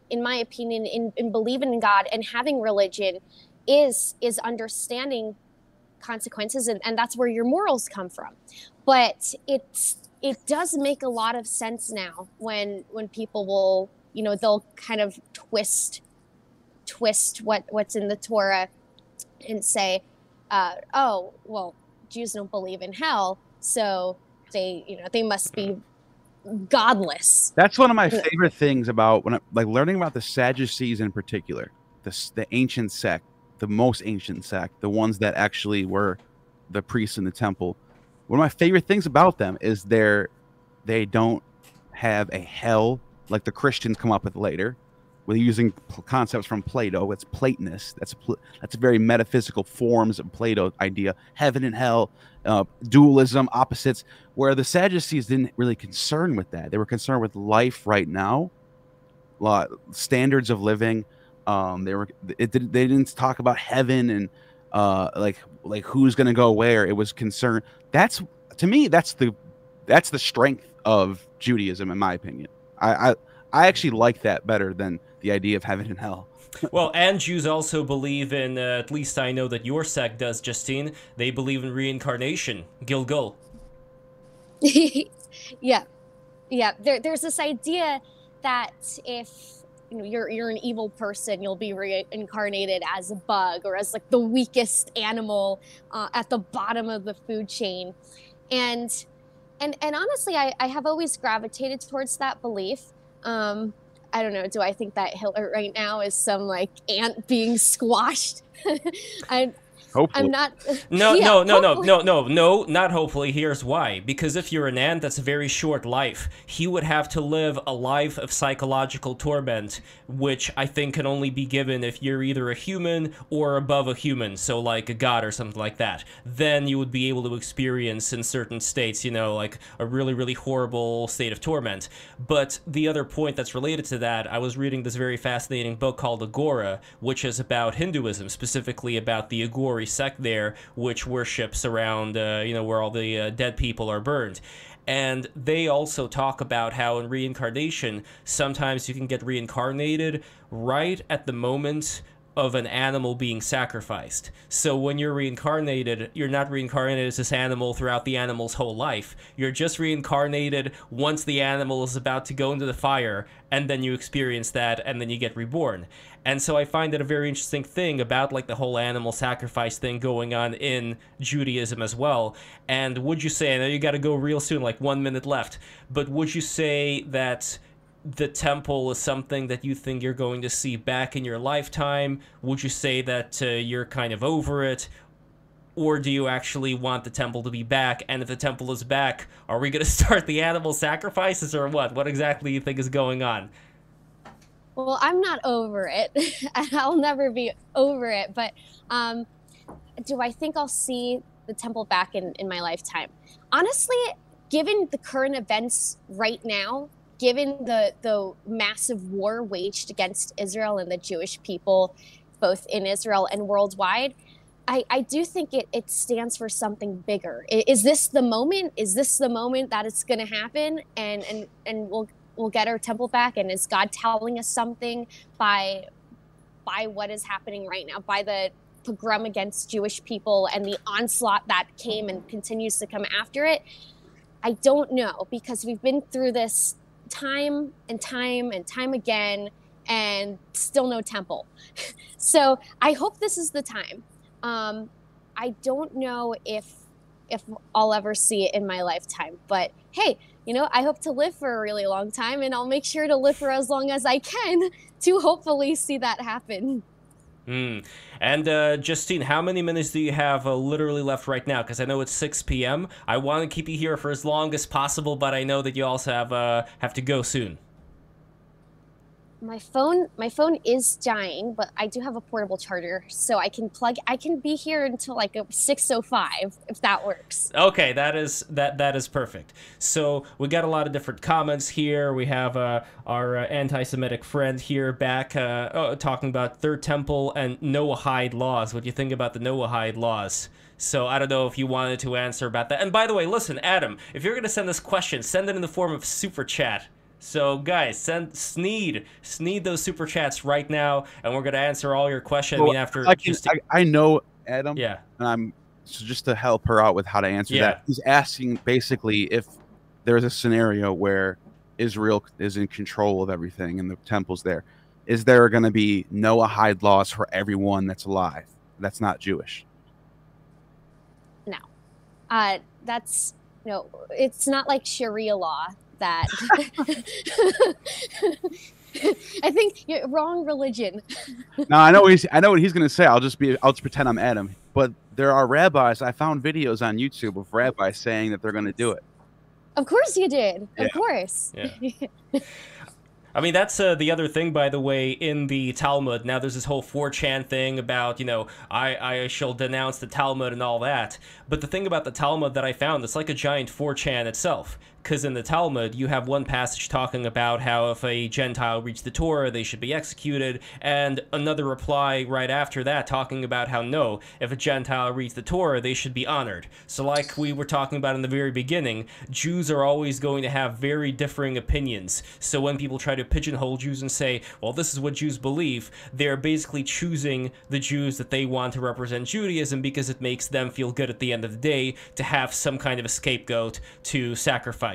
in my opinion in, in believing in god and having religion is is understanding consequences and, and that's where your morals come from. But it's it does make a lot of sense now when when people will you know they'll kind of twist twist what what's in the torah and say uh, oh well jews don't believe in hell so they you know they must be godless. That's one of my favorite things about when I, like learning about the Sadducees in particular, the the ancient sect the most ancient sect, the ones that actually were the priests in the temple. One of my favorite things about them is they're they don't have a hell like the Christians come up with later. We're using concepts from Plato. It's Platonist. That's that's a very metaphysical forms of Plato idea. Heaven and hell, uh, dualism, opposites. Where the Sadducees didn't really concern with that. They were concerned with life right now, standards of living. Um, they were it did, they didn't talk about heaven and uh, like like who's going to go where. It was concern. That's to me that's the that's the strength of Judaism, in my opinion. I I, I actually like that better than the idea of heaven and hell. well, and Jews also believe in, uh, at least I know that your sect does, Justine, they believe in reincarnation. Gilgul. yeah. Yeah. There, there's this idea that if you know you're you're an evil person you'll be reincarnated as a bug or as like the weakest animal uh, at the bottom of the food chain and and and honestly i, I have always gravitated towards that belief um, I don't know. Do I think that Hitler right now is some like ant being squashed? I Hopefully. I'm not. Uh, no, yeah, no, no, no, no, no, no, not hopefully. Here's why. Because if you're an ant, that's a very short life. He would have to live a life of psychological torment, which I think can only be given if you're either a human or above a human, so like a god or something like that. Then you would be able to experience in certain states, you know, like a really, really horrible state of torment. But the other point that's related to that, I was reading this very fascinating book called Aghora, which is about Hinduism, specifically about the Aghora sect there, which worships around, uh, you know, where all the uh, dead people are burned. And they also talk about how in reincarnation, sometimes you can get reincarnated right at the moment of an animal being sacrificed. So when you're reincarnated, you're not reincarnated as this animal throughout the animal's whole life. You're just reincarnated once the animal is about to go into the fire, and then you experience that, and then you get reborn. And so I find it a very interesting thing about like the whole animal sacrifice thing going on in Judaism as well. And would you say, I know you got to go real soon, like one minute left, but would you say that the temple is something that you think you're going to see back in your lifetime? Would you say that uh, you're kind of over it? Or do you actually want the temple to be back? And if the temple is back, are we going to start the animal sacrifices or what? What exactly do you think is going on? Well, I'm not over it. I'll never be over it. But um, do I think I'll see the temple back in, in my lifetime? Honestly, given the current events right now, given the, the massive war waged against Israel and the Jewish people, both in Israel and worldwide, I, I do think it, it stands for something bigger. Is this the moment? Is this the moment that it's going to happen? And, and, and we'll, we'll get our temple back and is god telling us something by by what is happening right now by the pogrom against jewish people and the onslaught that came and continues to come after it? I don't know because we've been through this time and time and time again and still no temple. So i hope this is the time. Um, i don't know if if i'll ever see it in my lifetime but hey you know, I hope to live for a really long time and I'll make sure to live for as long as I can to hopefully see that happen. Hmm. And uh, Justine, how many minutes do you have uh, literally left right now? Because I know it's 6 p.m. I want to keep you here for as long as possible, but I know that you also have uh, have to go soon my phone my phone is dying but i do have a portable charger so i can plug i can be here until like 605 if that works. Okay that is that that is perfect. So we got a lot of different comments here. We have uh, our uh, anti-semitic friend here back uh, oh, talking about third temple and noahide laws. What do you think about the noahide laws? So I don't know if you wanted to answer about that. And by the way, listen, Adam, if you're going to send this question, send it in the form of super chat so guys, send Sneed, Sneed those super chats right now, and we're gonna answer all your questions. Well, I mean, after I, can, I, I, know Adam, yeah, and I'm so just to help her out with how to answer yeah. that. He's asking basically if there's a scenario where Israel is in control of everything and the temple's there. Is there going to be Noahide laws for everyone that's alive? That's not Jewish. No, uh, that's no. It's not like Sharia law that. I think you're wrong religion. no, I know he's. I know what he's going to say. I'll just be. I'll just pretend I'm Adam. But there are rabbis. I found videos on YouTube of rabbis saying that they're going to do it. Of course you did. Yeah. Of course. Yeah. I mean, that's uh, the other thing, by the way, in the Talmud. Now, there's this whole 4chan thing about, you know, I, I shall denounce the Talmud and all that. But the thing about the Talmud that I found, it's like a giant 4chan itself. Because in the Talmud, you have one passage talking about how if a Gentile reads the Torah, they should be executed, and another reply right after that talking about how no, if a Gentile reads the Torah, they should be honored. So, like we were talking about in the very beginning, Jews are always going to have very differing opinions. So, when people try to pigeonhole Jews and say, well, this is what Jews believe, they're basically choosing the Jews that they want to represent Judaism because it makes them feel good at the end of the day to have some kind of a scapegoat to sacrifice.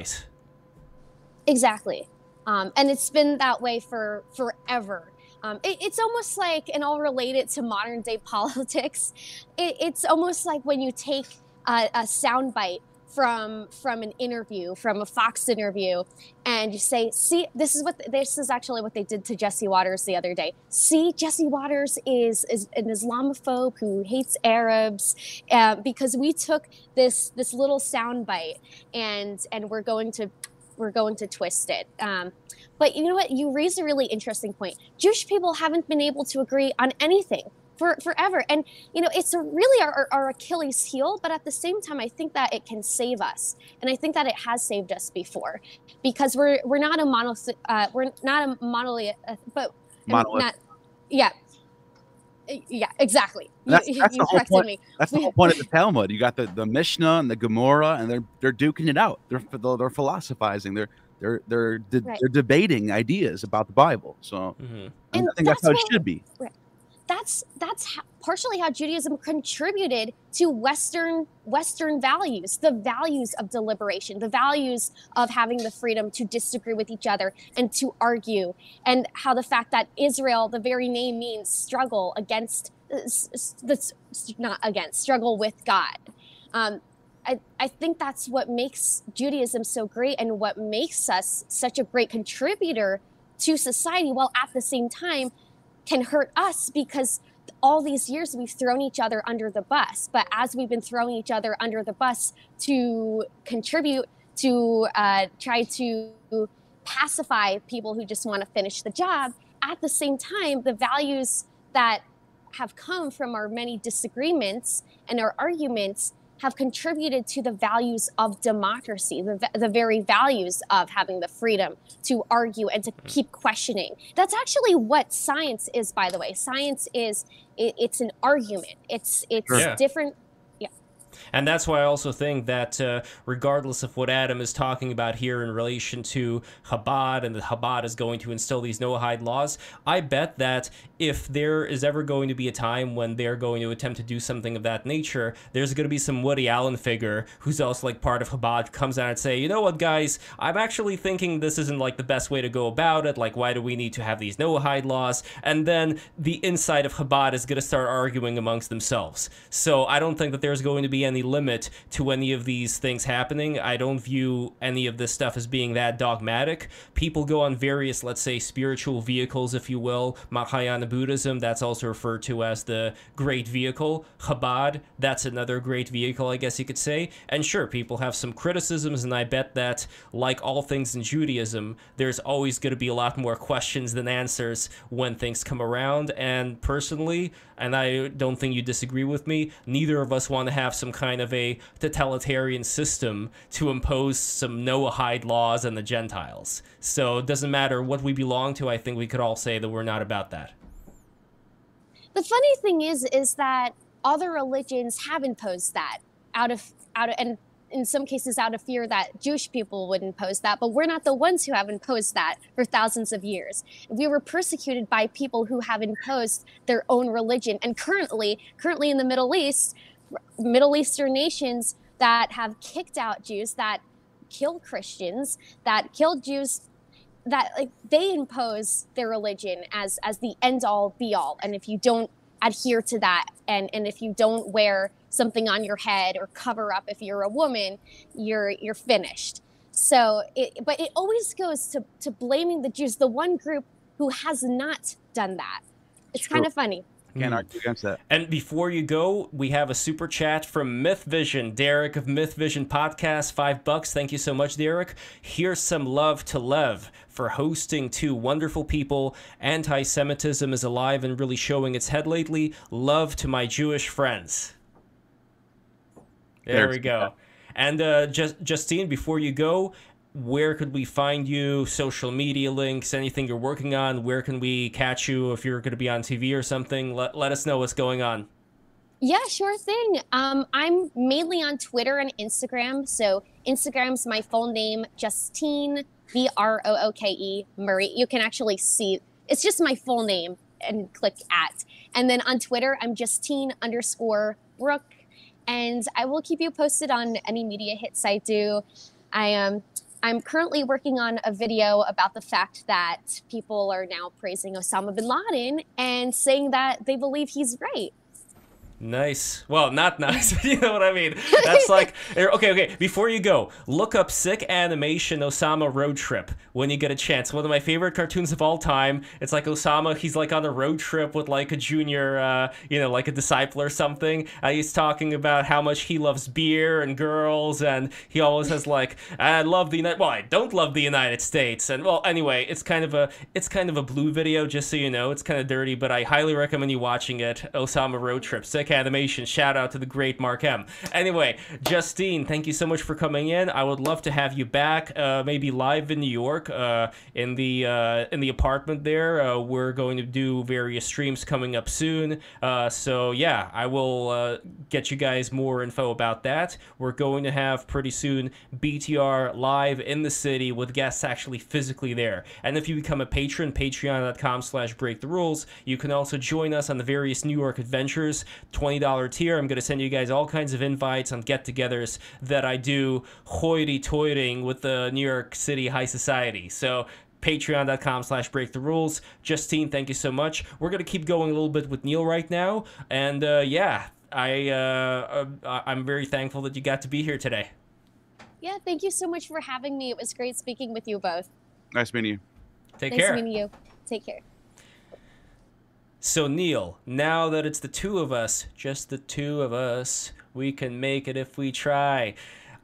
Exactly. Um, and it's been that way for forever. Um, it, it's almost like, and I'll relate it to modern day politics. It, it's almost like when you take a, a soundbite from from an interview, from a Fox interview, and you say, "See, this is what this is actually what they did to Jesse Watters the other day. See, Jesse Watters is is an Islamophobe who hates Arabs uh, because we took this this little soundbite and and we're going to we're going to twist it." Um, but you know what? You raised a really interesting point. Jewish people haven't been able to agree on anything for forever, and you know it's really our, our Achilles heel. But at the same time, I think that it can save us, and I think that it has saved us before, because we're we're not a mono uh, we're not a monolith, uh, but Monolith. not yeah. Yeah, exactly. That's- you, that's you the whole corrected point. me. That's the whole point of the Talmud. You got the, the Mishnah and the Gemara, and they're they're duking it out. They're they're, they're philosophizing. They're they're they're de- Right. they're debating ideas about the Bible. So hmm and And I think that's, that's how it should be. That's that's how, partially how Judaism contributed to Western Western values, the values of deliberation, the values of having the freedom to disagree with each other and to argue, and how the fact that Israel, the very name means struggle against, uh, that's not against, struggle with God. Um, I, I think that's what makes Judaism so great and what makes us such a great contributor to society, while at the same time can hurt us because all these years we've thrown each other under the bus. But as we've been throwing each other under the bus to contribute to uh, try to pacify people who just want to finish the job, at the same time, the values that have come from our many disagreements and our arguments have contributed to the values of democracy, the, the very values of having the freedom to argue and to keep questioning. That's actually what science is, by the way. Science is it, it's an argument. It's it's Sure. Yeah. different. And that's why I also think that, uh, regardless of what Adam is talking about here in relation to Chabad and that Chabad is going to instill these Noahide laws, I bet that if there is ever going to be a time when they're going to attempt to do something of that nature, there's going to be some Woody Allen figure who's also like part of Chabad comes out and say, you know what, guys, I'm actually thinking this isn't like the best way to go about it. Like, why do we need to have these Noahide laws? And then the inside of Chabad is going to start arguing amongst themselves. So I don't think that there's going to be any limit to any of these things happening. I don't view any of this stuff as being that dogmatic. People go on various, let's say, spiritual vehicles, if you will. Mahayana Buddhism, that's also referred to as the great vehicle. Chabad, that's another great vehicle, I guess you could say. And sure, people have some criticisms, and I bet that, like all things in Judaism, there's always going to be a lot more questions than answers when things come around. And personally, and I don't think you disagree with me, neither of us want to have some kind of a totalitarian system to impose some Noahide laws on the Gentiles. So it doesn't matter what we belong to, I think we could all say that we're not about that. The funny thing is, is that other religions have imposed that out of out of and in some cases out of fear that Jewish people would impose that, but we're not the ones who have imposed that for thousands of years. We were persecuted by people who have imposed their own religion, and currently, currently in the Middle East, Middle Eastern nations that have kicked out Jews, that kill Christians, that kill Jews, that like they impose their religion as as the end all be all, and if you don't adhere to that, and and if you don't wear something on your head or cover up if you're a woman, you're you're finished. So, it, but it always goes to, to blaming the Jews, the one group who has not done that. It's kind of funny. Can't Hmm. argue against that. And before you go, we have a super chat from Myth Vision, Derek of Myth Vision Podcast, five bucks. Thank you so much, Derek. Here's some love to Lev for hosting two wonderful people. Anti Semitism is alive and really showing its head lately. Love to my Jewish friends. There There's we go. And uh, just Justine, before you go, where could we find you? Social media links, anything you're working on? Where can we catch you if you're going to be on TV or something? Let, let us know what's going on. Yeah, sure thing. Um, I'm mainly on Twitter and Instagram. So Instagram's my full name, Justine B R O O K E Murray. You can actually see it's just my full name and click at. And then on Twitter, I'm Justine underscore Brooke. And I will keep you posted on any media hits I do. I am. Um, I'm currently working on a video about the fact that people are now praising Osama bin Laden and saying that they believe he's right. Nice. Well, not nice. you know what I mean? That's like er, okay, okay. Before you go, look up sick animation Osama road trip when you get a chance. One of my favorite cartoons of all time. It's like Osama. He's like on a road trip with like a junior, uh, you know, like a disciple or something. Uh, he's talking about how much he loves beer and girls, and he always has like, I love the United. Well, I don't love the United States. And well, anyway, it's kind of a it's kind of a blue video, just so you know. It's kind of dirty, but I highly recommend you watching it. Osama road trip. Sick animation. Shout out to the great Mark M. Anyway, Justine, thank you so much for coming in. I would love to have you back, uh, maybe live in New York, uh, in the uh, in the apartment there. Uh, we're going to do various streams coming up soon. Uh, so yeah, I will uh, get you guys more info about that. We're going to have pretty soon BTR live in the city with guests actually physically there. And if you become a patron, patreon.com slash break the rules, you can also join us on the various New York adventures. $20 tier. I'm going to send you guys all kinds of invites on get togethers that I do hoity toiting with the New York City High Society. So patreon.com slash break the rules justine thank you so much we're going to keep going a little bit with neil right now and uh, yeah i uh, uh, i'm very thankful that you got to be here today Yeah, thank you so much for having me. It was great speaking with you both. Nice meeting you. take care. nice care meeting you. Take care. So, Neil, now that it's the two of us, just the two of us, we can make it if we try.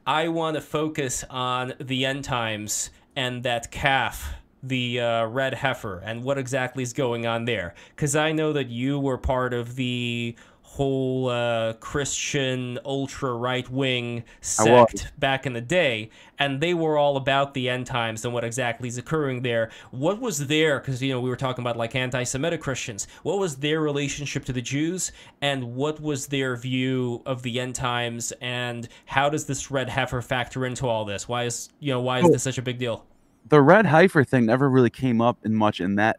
I want to focus on the end times and that calf, the uh, red heifer, and what exactly is going on there. Because I know that you were part of the whole uh, Christian ultra right wing sect back in the day, and they were all about the end times and what exactly is occurring there. What was their, because you know we were talking about like anti-Semitic Christians, what was their relationship to the Jews, and what was their view of the end times, and how does this red heifer factor into all this? Why is you know why is this such a big deal? The red heifer thing never really came up in much in that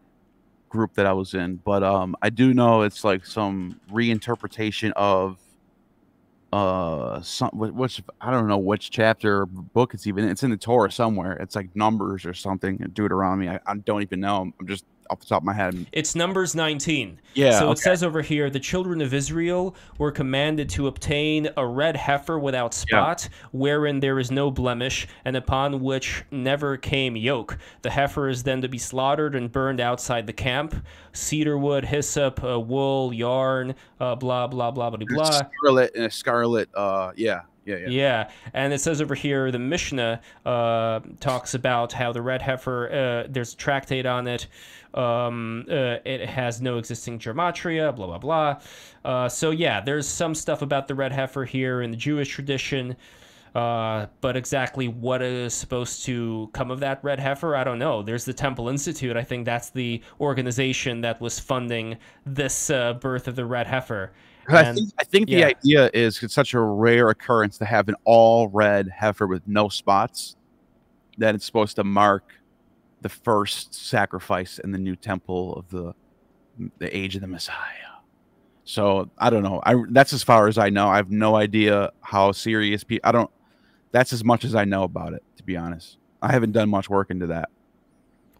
group that I was in, but um, I do know it's like some reinterpretation of uh some wh- which I don't know which chapter book it's even it's in the Torah somewhere. It's like Numbers or something. Deuteronomy. I, I don't even know. I'm just off the top of my head. It's Numbers 19. Yeah. So it says over here the children of Israel were commanded to obtain a red heifer without spot, wherein there is no blemish, and upon which never came yoke. The heifer is then to be slaughtered and burned outside the camp. Cedar wood, hyssop, uh, wool, yarn, uh, blah, blah, blah, blah, blah. scarlet and a scarlet. Uh, yeah, yeah, yeah. Yeah, and it says over here the Mishnah uh, talks about how the red heifer. Uh, there's a tractate on it. Um, uh, it has no existing gematria. Blah blah blah. Uh, so yeah, there's some stuff about the red heifer here in the Jewish tradition. Uh, but exactly what is supposed to come of that red heifer, I don't know. There's the Temple Institute. I think that's the organization that was funding this uh, birth of the red heifer. I think, I think the idea is it's such a rare occurrence to have an all red heifer with no spots that it's supposed to mark the first sacrifice in the new temple of the the age of the Messiah. So I don't know. I that's as far as I know. I have no idea how serious people. I don't. That's as much as I know about it, to be honest. I haven't done much work into that.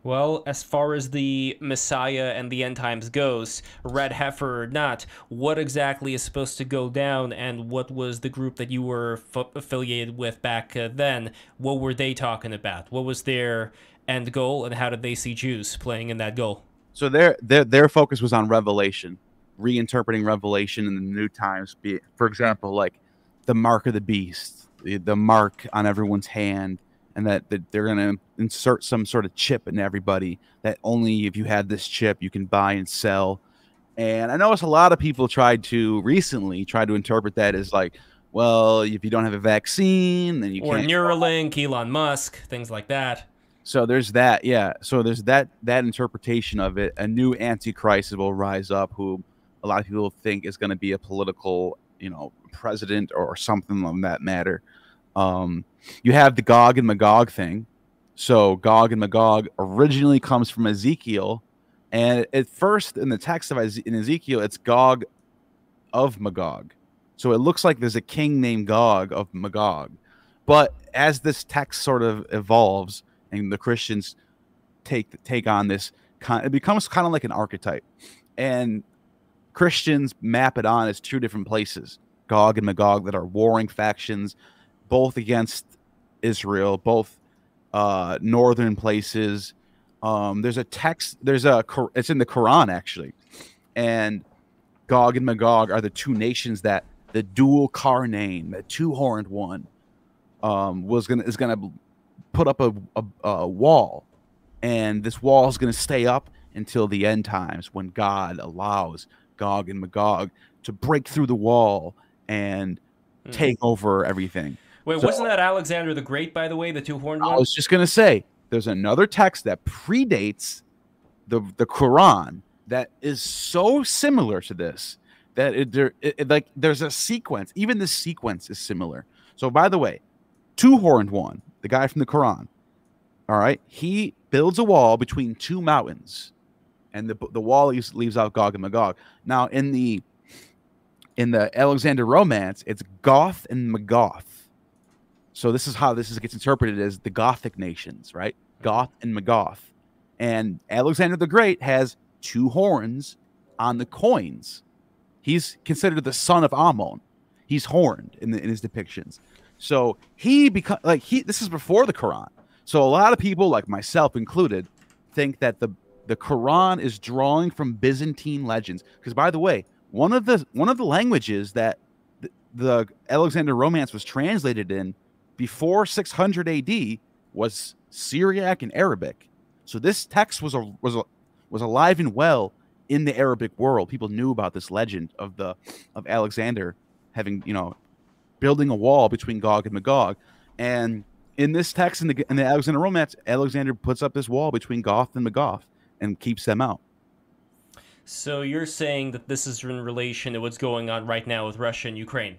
Well, as far as the Messiah and the end times goes, red heifer or not, what exactly is supposed to go down, and what was the group that you were affiliated with back uh, then? What were they talking about? What was their end goal, and how did they see Jews playing in that goal? So their their their focus was on Revelation, reinterpreting Revelation in the New Times. Be for example, like the mark of the beast, the, the mark on everyone's hand and that, that they're going to insert some sort of chip in everybody that only if you had this chip you can buy and sell. And I notice a lot of people tried to recently try to interpret that as like, well, if you don't have a vaccine, then you or can't. Neuralink, Elon Musk, things like that. So there's that, yeah. So there's that that interpretation of it. A new antichrist will rise up, who a lot of people think is going to be a political, you know, president or something of that matter. Um, you have the Gog and Magog thing. So Gog and Magog originally comes from Ezekiel, and at first in the text of in Ezekiel, it's Gog of Magog. So it looks like there's a king named Gog of Magog. But as this text sort of evolves and the Christians take take on this, it becomes kind of like an archetype, and Christians map it on as two different places, Gog and Magog, that are warring factions, both against Israel, both uh, northern places. Um, there's a text. There's a. It's in the Quran actually, and Gog and Magog are the two nations that the Dhul-Qarnayn, the two-horned one, um, was gonna is gonna put up a, a, a wall, and this wall is gonna stay up until the end times when God allows Gog and Magog to break through the wall and mm. take over everything. Wait, so, wasn't that Alexander the Great, by the way, the two horned one? I was just gonna say there's another text that predates the the Quran that is so similar to this that it, there it, it, like there's a sequence. Even the sequence is similar. So by the way, two horned one, the guy from the Quran, all right, he builds a wall between two mountains, and the the wall leaves, leaves out Gog and Magog. Now in the in the Alexander romance, it's Goth and Magoth. So this is how this is, gets interpreted as the Gothic nations, right? Hmm. Goth and Magoth. And Alexander the Great has two horns on the coins. He's considered the son of Ammon. He's horned in, the, in his depictions. So he become like he. This is before the Quran. So a lot of people, like myself included, think that the the Quran is drawing from Byzantine legends. Because by the way, one of the one of the languages that the, the Alexander Romance was translated in before 600 AD was Syriac and Arabic. So this text was a, was a, was alive and well in the Arabic world. People knew about this legend of the of Alexander having you know building a wall between Gog and Magog, and in this text in the in the Alexander Romance, Alexander puts up this wall between Goth and Magog and keeps them out. So you're saying that this is in relation to what's going on right now with Russia and Ukraine?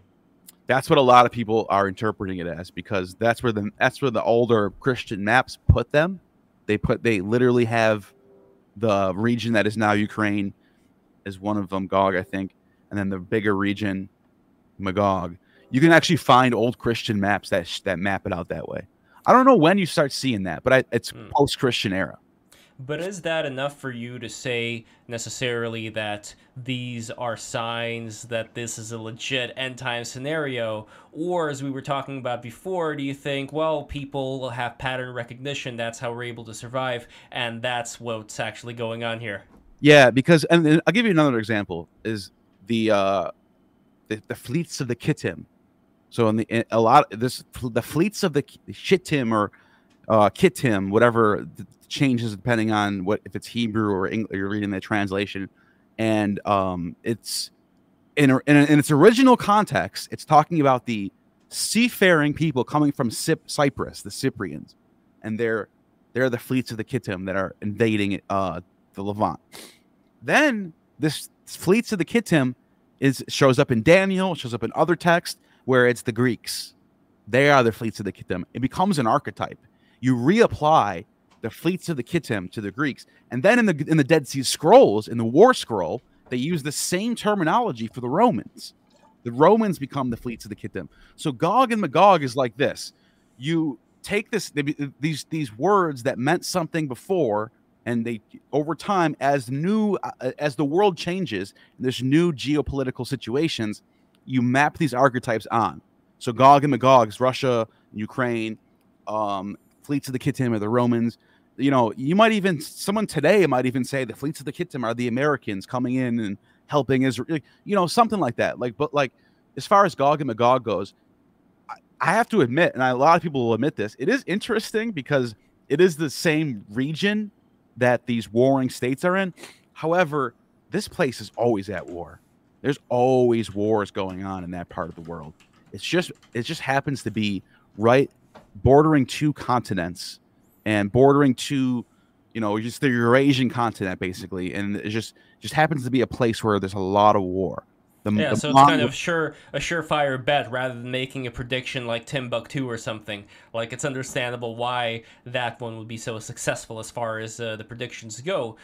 That's what a lot of people are interpreting it as because that's where the that's where the older Christian maps put them. They put they literally have the region that is now Ukraine is one of them, Gog, I think, and then the bigger region, Magog. You can actually find old Christian maps that that map it out that way. I don't know when you start seeing that, but I, it's mm. post Christian era. But is that enough for you to say necessarily that these are signs that this is a legit end time scenario? Or, as we were talking about before, do you think, well, people have pattern recognition, that's how we're able to survive, and that's what's actually going on here? Yeah, because, and I'll give you another example is the, uh, the, the fleets of the Kittim. So in the in a lot this the fleets of the Shittim or uh, Kittim, whatever changes depending on what if it's Hebrew or English, you're reading the translation, and um, it's in, in, in, its original context, it's talking about the seafaring people coming from Cyprus, the Cyprians, and they're they're the fleets of the Kittim that are invading uh, the Levant. Then this fleets of the Kittim is shows up in Daniel, shows up in other texts where it's the Greeks. They are the fleets of the Kittim. It becomes an archetype. You reapply the fleets of the Kittim to the Greeks. And then in the in the Dead Sea Scrolls, in the War Scroll, they use the same terminology for the Romans. The Romans become the fleets of the Kittim. So Gog and Magog is like this: you take this these these words that meant something before and they over time as new uh, as the world changes, there's new geopolitical situations. You map these archetypes on. So Gog and Magog Russia, Ukraine, um, fleets of the Kittim are the Romans. You know, you might even someone today might even say the fleets of the Kittim are the Americans coming in and helping Israel. You know, something like that. Like, but like as far as Gog and Magog goes, I, I have to admit, and I, a lot of people will admit this, it is interesting because it is the same region that these warring states are in. However, this place is always at war. There's always wars going on in that part of the world. It's just it just happens to be right bordering two continents and bordering two, you know, just the Eurasian continent basically, and it just just happens to be a place where there's a lot of war. The, yeah, the so it's kind of sure a surefire bet rather than making a prediction like Timbuktu or something. Like it's understandable why that one would be so successful as far as uh, the predictions go,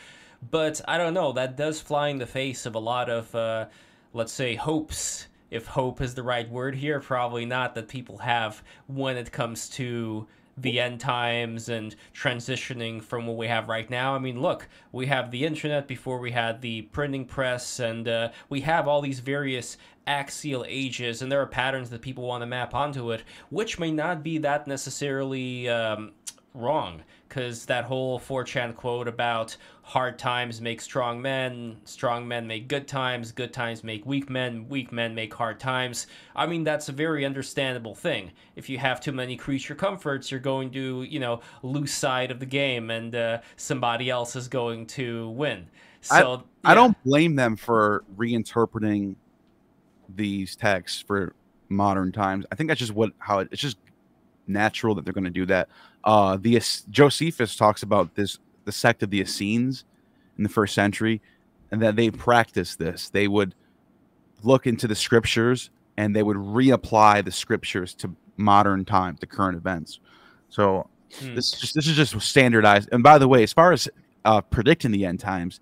but I don't know. That does fly in the face of a lot of, uh, let's say, hopes. If hope is the right word here, probably not that people have when it comes to the end times and transitioning from what we have right now. I mean, look, we have the internet before we had the printing press, and uh, we have all these various axial ages, and there are patterns that people want to map onto it, which may not be that necessarily um, wrong because that whole 4chan quote about hard times make strong men, strong men make good times, good times make weak men, weak men make hard times. I mean, that's a very understandable thing. If you have too many creature comforts, you're going to, you know, lose sight of the game and uh, somebody else is going to win. So I, yeah. I don't blame them for reinterpreting these texts for modern times. I think that's just what how it, it's just natural that they're going to do that. Uh, the Josephus talks about this the sect of the Essenes in the first century, and that they practiced this. They would look into the scriptures and they would reapply the scriptures to modern times, to current events. So hmm. this just, this is just standardized. And by the way, as far as uh, predicting the end times,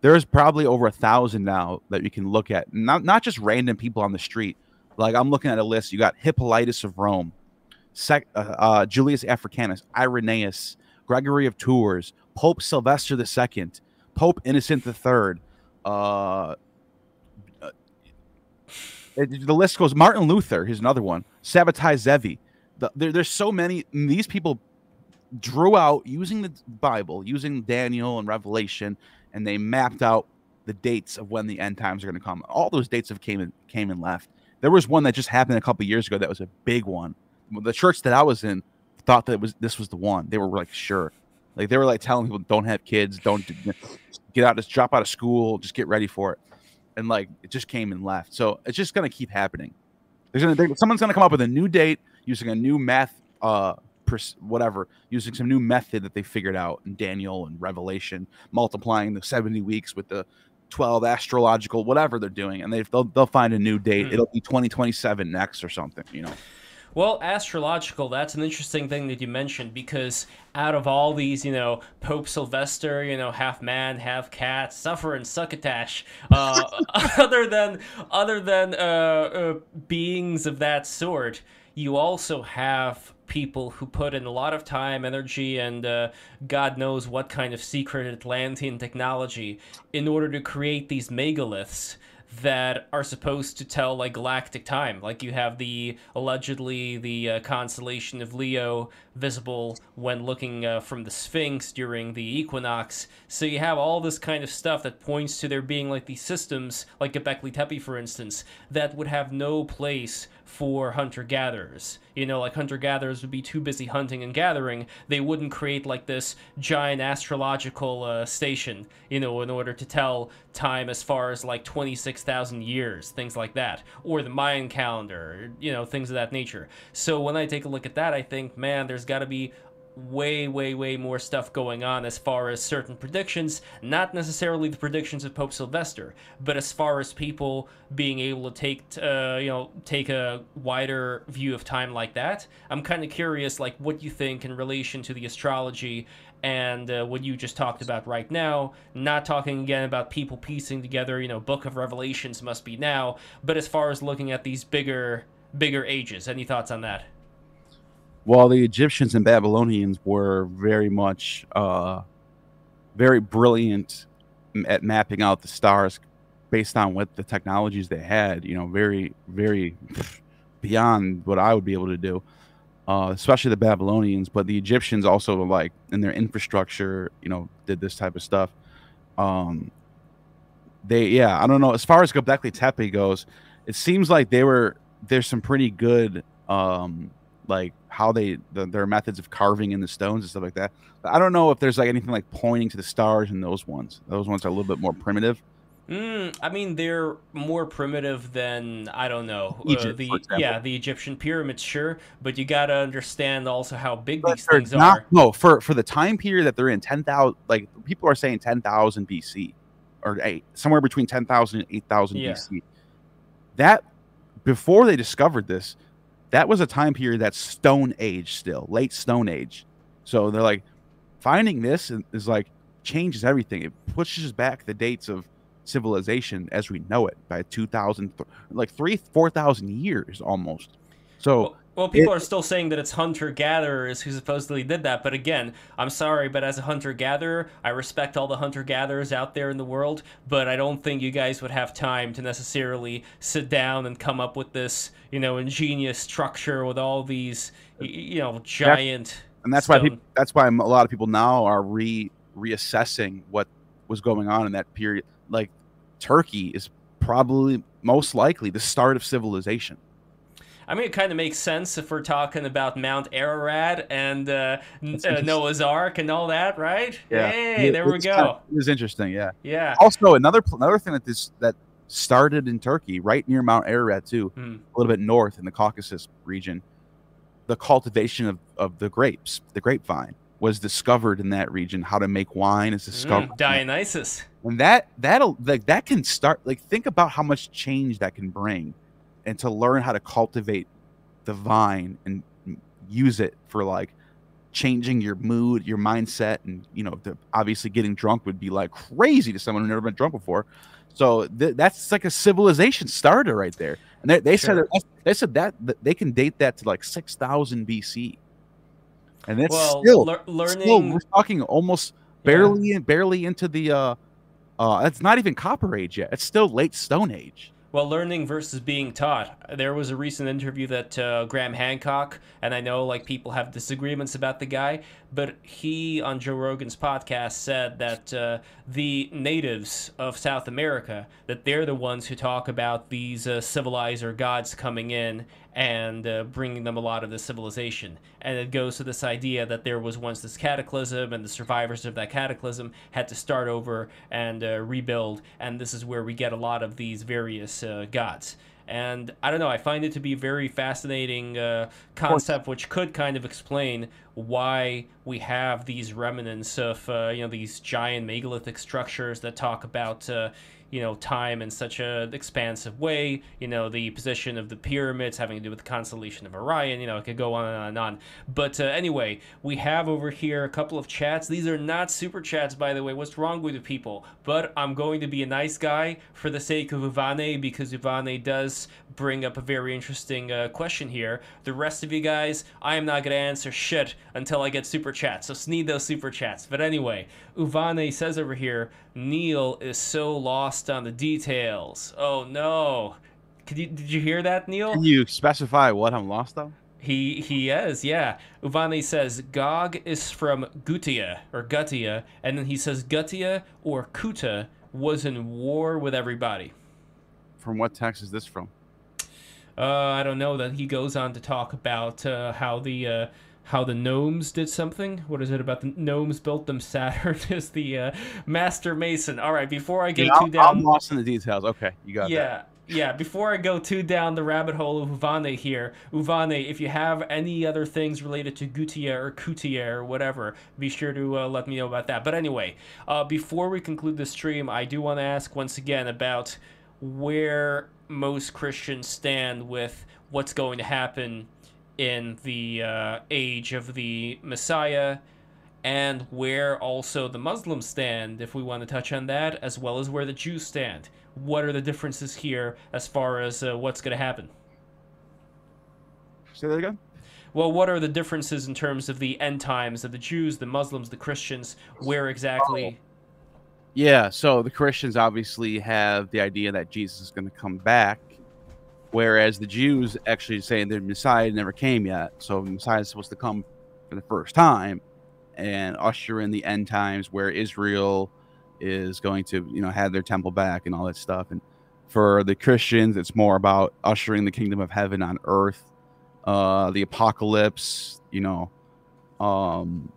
there's probably over a thousand now that you can look at. Not not just random people on the street. Like I'm looking at a list. You got Hippolytus of Rome, Sec, uh, uh, Julius Africanus, Irenaeus, Gregory of Tours, Pope Sylvester II, Pope Innocent III. Uh, uh, the list goes. Martin Luther, here's another one. Sabbatai Zevi. The, there, there's so many. These people drew out using the Bible, using Daniel and Revelation, and they mapped out the dates of when the end times are going to come. All those dates have came and came and left. There was one that just happened a couple years ago that was a big one the church that I was in thought that was this was the one. They were like sure, like they were like telling people don't have kids, don't get out, just drop out of school, just get ready for it, and like it just came and left. So it's just gonna keep happening. There's gonna someone's gonna come up with a new date using a new math, uh, whatever, using some new method that they figured out in Daniel and Revelation, multiplying the 70 weeks with the 12 astrological whatever they're doing and they they'll, they'll find a new date mm. it'll be 2027 next or something you know well, astrological, that's an interesting thing that you mentioned because out of all these, you know, Pope Sylvester, you know, half man, half cat, suffer and succotash, uh, other than other than uh, uh, beings of that sort, you also have people who put in a lot of time, energy, and uh, God knows what kind of secret Atlantean technology in order to create these megaliths that are supposed to tell like galactic time. Like you have the allegedly the uh, constellation of Leo visible when looking uh, from the Sphinx during the equinox. So you have all this kind of stuff that points to there being like these systems, like Göbekli Tepe, for instance, that would have no place for hunter gatherers. You know, like hunter gatherers would be too busy hunting and gathering. They wouldn't create like this giant astrological uh, station, you know, in order to tell time as far as like 26,000 years, things like that. Or the Mayan calendar, you know, things of that nature. So when I take a look at that, I think, man, there's got to be way, way, way more stuff going on as far as certain predictions. Not necessarily the predictions of Pope Sylvester, but as far as people being able to take, uh, you know, take a wider view of time like that. I'm kind of curious, like, what you think in relation to the astrology and uh, what you just talked about right now. Not talking again about people piecing together, you know, Book of Revelations must be now, but as far as looking at these bigger, bigger ages. Any thoughts on that? While the Egyptians and Babylonians were very much uh, very brilliant at mapping out the stars based on what the technologies they had. You know, very very beyond what I would be able to do. Uh, especially the Babylonians, but the Egyptians also like in their infrastructure, you know, did this type of stuff. Um, they, yeah, I don't know. As far as Göbekli Tepe goes, it seems like they were there's some pretty good um like how they the, their methods of carving in the stones and stuff like that. But I don't know if there's like anything like pointing to the stars in those ones. Those ones are a little bit more primitive. Mm, I mean, they're more primitive than I don't know uh, Egypt, the for yeah the Egyptian pyramids, sure, but you gotta understand also how big But these things not- are. No, for for the time period that they're in, ten thousand like people are saying ten thousand BC or eight somewhere between 10,000 and 8,000 Yeah. BC. That before they discovered this, that was a time period that's Stone Age still, late Stone Age. So they're like finding this is- like changes everything. It pushes back the dates of civilization as we know it by 2000, like 3 4,000 years almost. So Well, people are still saying that it's hunter gatherers who supposedly did that, but again, I'm sorry, but as a hunter gatherer, I respect all the hunter gatherers out there in the world, but I don't think you guys would have time to necessarily sit down and come up with this, you know, ingenious structure with all these, you know, giant. and that's why people, that's why a lot of people now are re reassessing what was going on in that period. Like Turkey is probably most likely the start of civilization. I mean, it kind of makes sense if we're talking about Mount Ararat and uh, uh. Noah's Ark and all that, right? Hey, It- there we go. kind of- it was interesting, yeah. Yeah. Also, another another thing that this that started in Turkey, right near Mount Ararat too, Hmm. a little bit north in the Caucasus region, the cultivation of, of the grapes, the grapevine, was discovered in that region. How to make wine is discovered. Mm, Dionysus. and that that'll like that can start like think about how much change that can bring and to learn how to cultivate the vine and use it for like changing your mood your mindset and you know the, obviously getting drunk would be like crazy to someone who never been drunk before so th- that's like a civilization starter right there and they, they said Sure. that, they said that, that they can date that to like 6000 bc and that's well, still lear- learning. Still, we're talking almost barely in, barely into the uh uh it's not even copper age yet. It's still late stone age. Well, learning versus being taught. There was a recent interview that uh, Graham Hancock, and I know like people have disagreements about the guy, but he on Joe Rogan's podcast said that uh, the natives of South America that they're the ones who talk about these uh, civilizer gods coming in and uh, bringing them a lot of the civilization. And it goes to this idea that there was once this cataclysm, and the survivors of that cataclysm had to start over and uh, rebuild. And this is where we get a lot of these various uh, gods. And I don't know, I find it to be a very fascinating uh, concept, which could kind of explain why we have these remnants of, uh, you know, these giant megalithic structures that talk about, uh, you know, time in such a expansive way. You know, the position of the pyramids having to do with the constellation of Orion. You know, it could go on and on and on. But uh, anyway, we have over here a couple of chats. These are not super chats, by the way. What's wrong with you people? But I'm going to be a nice guy for the sake of Ivane because Ivane does bring up a very interesting uh, question here. The rest of you guys, I am not to answer shit until I get super chats. So need those super chats. But anyway, Uvane says over here, Neil is so lost on the details. Oh no. Could you, did you hear that, Neil? Can you specify what I'm lost on? He he is, yeah. Uvani says Gog is from Gutia or Gutia, and then he says Gutia or Kuta was in war with everybody. From what text is this from? Uh, I don't know. That he goes on to talk about uh, how the uh, how the gnomes did something. What is it about the gnomes built them? Saturn is the uh, master mason. All right, before I go Yeah, too I'm, down. I'm lost in the details. Okay, you got that. yeah yeah before i go too down the rabbit hole of uvane here uvane if you have any other things related to gutia or kutia or whatever be sure to uh, let me know about that but anyway uh, before we conclude the stream i do want to ask once again about where most christians stand with what's going to happen in the uh, age of the messiah and where also the Muslims stand, if we want to touch on that, as well as where the Jews stand. What are the differences here as far as uh, what's going to happen? Say that again. Well, what are the differences in terms of the end times of the Jews, the Muslims, the Christians? Where exactly Yeah, so the Christians obviously have the idea that Jesus is going to come back, whereas the Jews actually say the Messiah never came yet. So the Messiah is supposed to come for the first time and usher in the end times where Israel is going to, you know, have their temple back and all that stuff. And for the Christians, it's more about ushering the kingdom of heaven on earth, uh, the apocalypse, you know, um,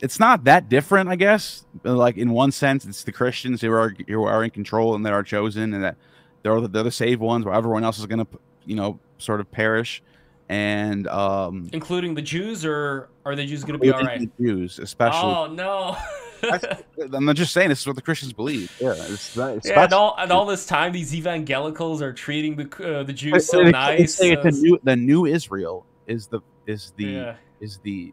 it's not that different, I guess. Like in one sense, it's the Christians who are who are in control and that are chosen, and that they're the, they're the saved ones, where everyone else is going to, you know, sort of perish. And um, including the Jews, or are the Jews going to be all right? Jews, especially. Oh no. I'm not just saying this is what the Christians believe. Yeah, it's, it's yeah, and all, and all this time, these evangelicals are treating the uh, the Jews so nice. They say the new the new Israel is the is the yeah. is the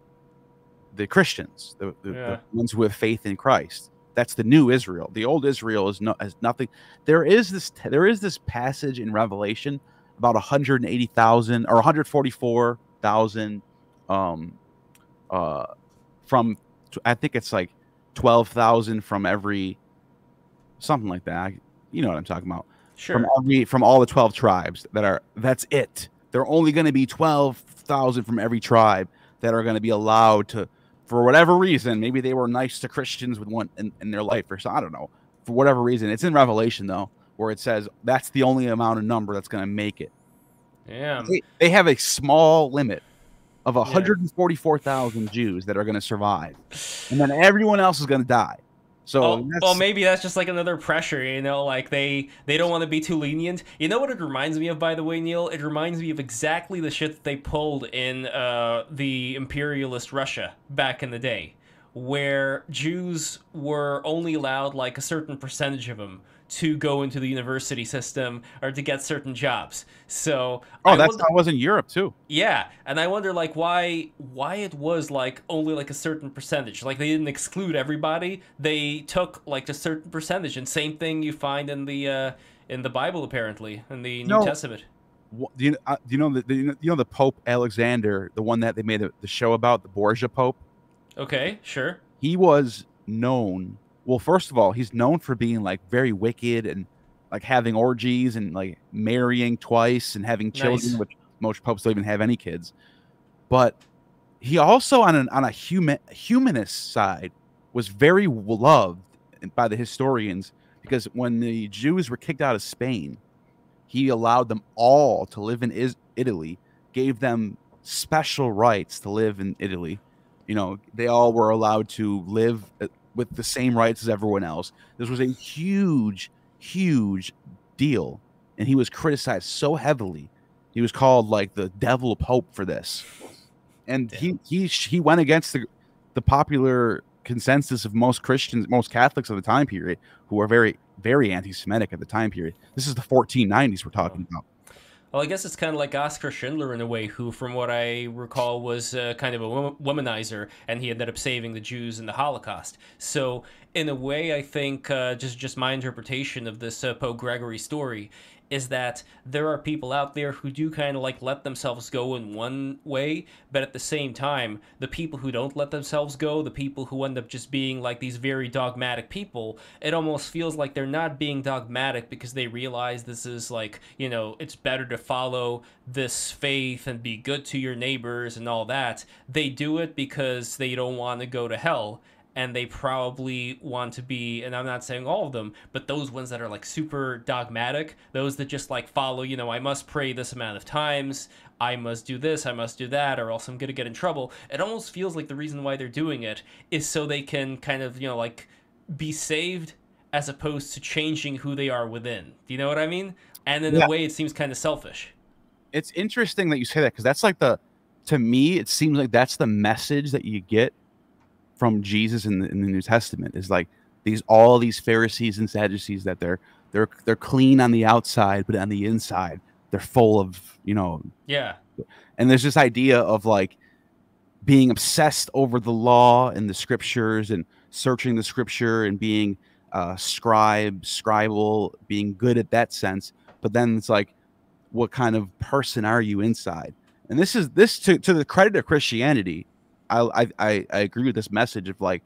the Christians, the, the, yeah. the, ones who have faith in Christ. That's the new Israel. The old Israel is no has nothing. There is this there is this passage in Revelation about 180,000 or 144,000 um uh from I think it's like 12,000 from every something like that. You know what I'm talking about. Sure. From every from all the 12 tribes that are that's it. There are only going to be 12,000 from every tribe that are going to be allowed to for whatever reason, maybe they were nice to Christians with one in, in their life or so. I don't know. For whatever reason, it's in Revelation though, where it says that's the only amount of number that's going to make it. Yeah. They, they, have a small limit of 144,000 yeah. Jews that are going to survive, and then everyone else is going to die. So well, well, maybe that's just like another pressure, you know, like they they don't want to be too lenient. You know what it reminds me of, by the way, Neil? It reminds me of exactly the shit that they pulled in uh, the imperialist Russia back in the day, where Jews were only allowed like a certain percentage of them to go into the university system or to get certain jobs. So Oh, I that's wonder, it was in Europe too. Yeah. And I wonder like why why it was like only like a certain percentage. Like they didn't exclude everybody. They took like a certain percentage and same thing you find in the uh in the Bible apparently, in the New no. Testament. Do you, uh, do you know the, the, you know the Pope Alexander, the one that they made the show about, the Borgia Pope? Okay, sure. He was known well, first of all, he's known for being like very wicked and like having orgies and like marrying twice and having children, nice. which most popes don't even have any kids. But he also on an on a human humanist side was very loved by the historians because when the Jews were kicked out of Spain, he allowed them all to live in is- Italy, gave them special rights to live in Italy. You know, they all were allowed to live uh, with the same rights as everyone else. This was a huge, huge deal, and he was criticized so heavily. He was called like the devil pope for this, and he he he went against the the popular consensus of most Christians, most Catholics of the time period, who were very very anti-Semitic at the time period. This is the 1490s we're talking oh. about. Well, I guess it's kind of like Oskar Schindler in a way, who, from what I recall, was uh, kind of a womanizer, and he ended up saving the Jews in the Holocaust. So, in a way, I think uh, just just my interpretation of this uh, Pope Gregory story is that there are people out there who do kind of like let themselves go in one way, but at the same time, the people who don't let themselves go, the people who end up just being like these very dogmatic people, it almost feels like they're not being dogmatic because they realize this is like, you know, it's better to follow this faith and be good to your neighbors and all that. They do it because they don't want to go to hell and they probably want to be and i'm not saying all of them but those ones that are like super dogmatic those that just like follow you know i must pray this amount of times i must do this i must do that or else i'm going to get in trouble. It almost feels like the reason why they're doing it is so they can kind of you know like be saved as opposed to changing who they are within. Do you know what i mean? And in yeah. a way it seems kind of selfish. It's interesting that you say that because that's like the to me it seems like that's the message that you get from Jesus in the, in the New Testament is like these all these Pharisees and Sadducees that they're they're they're clean on the outside, but on the inside they're full of you know yeah. And there's this idea of like being obsessed over the law and the scriptures and searching the scripture and being uh, scribe, scribal, being good at that sense. But then it's like, what kind of person are you inside? And this is this to, to the credit of Christianity I, I I agree with this message of like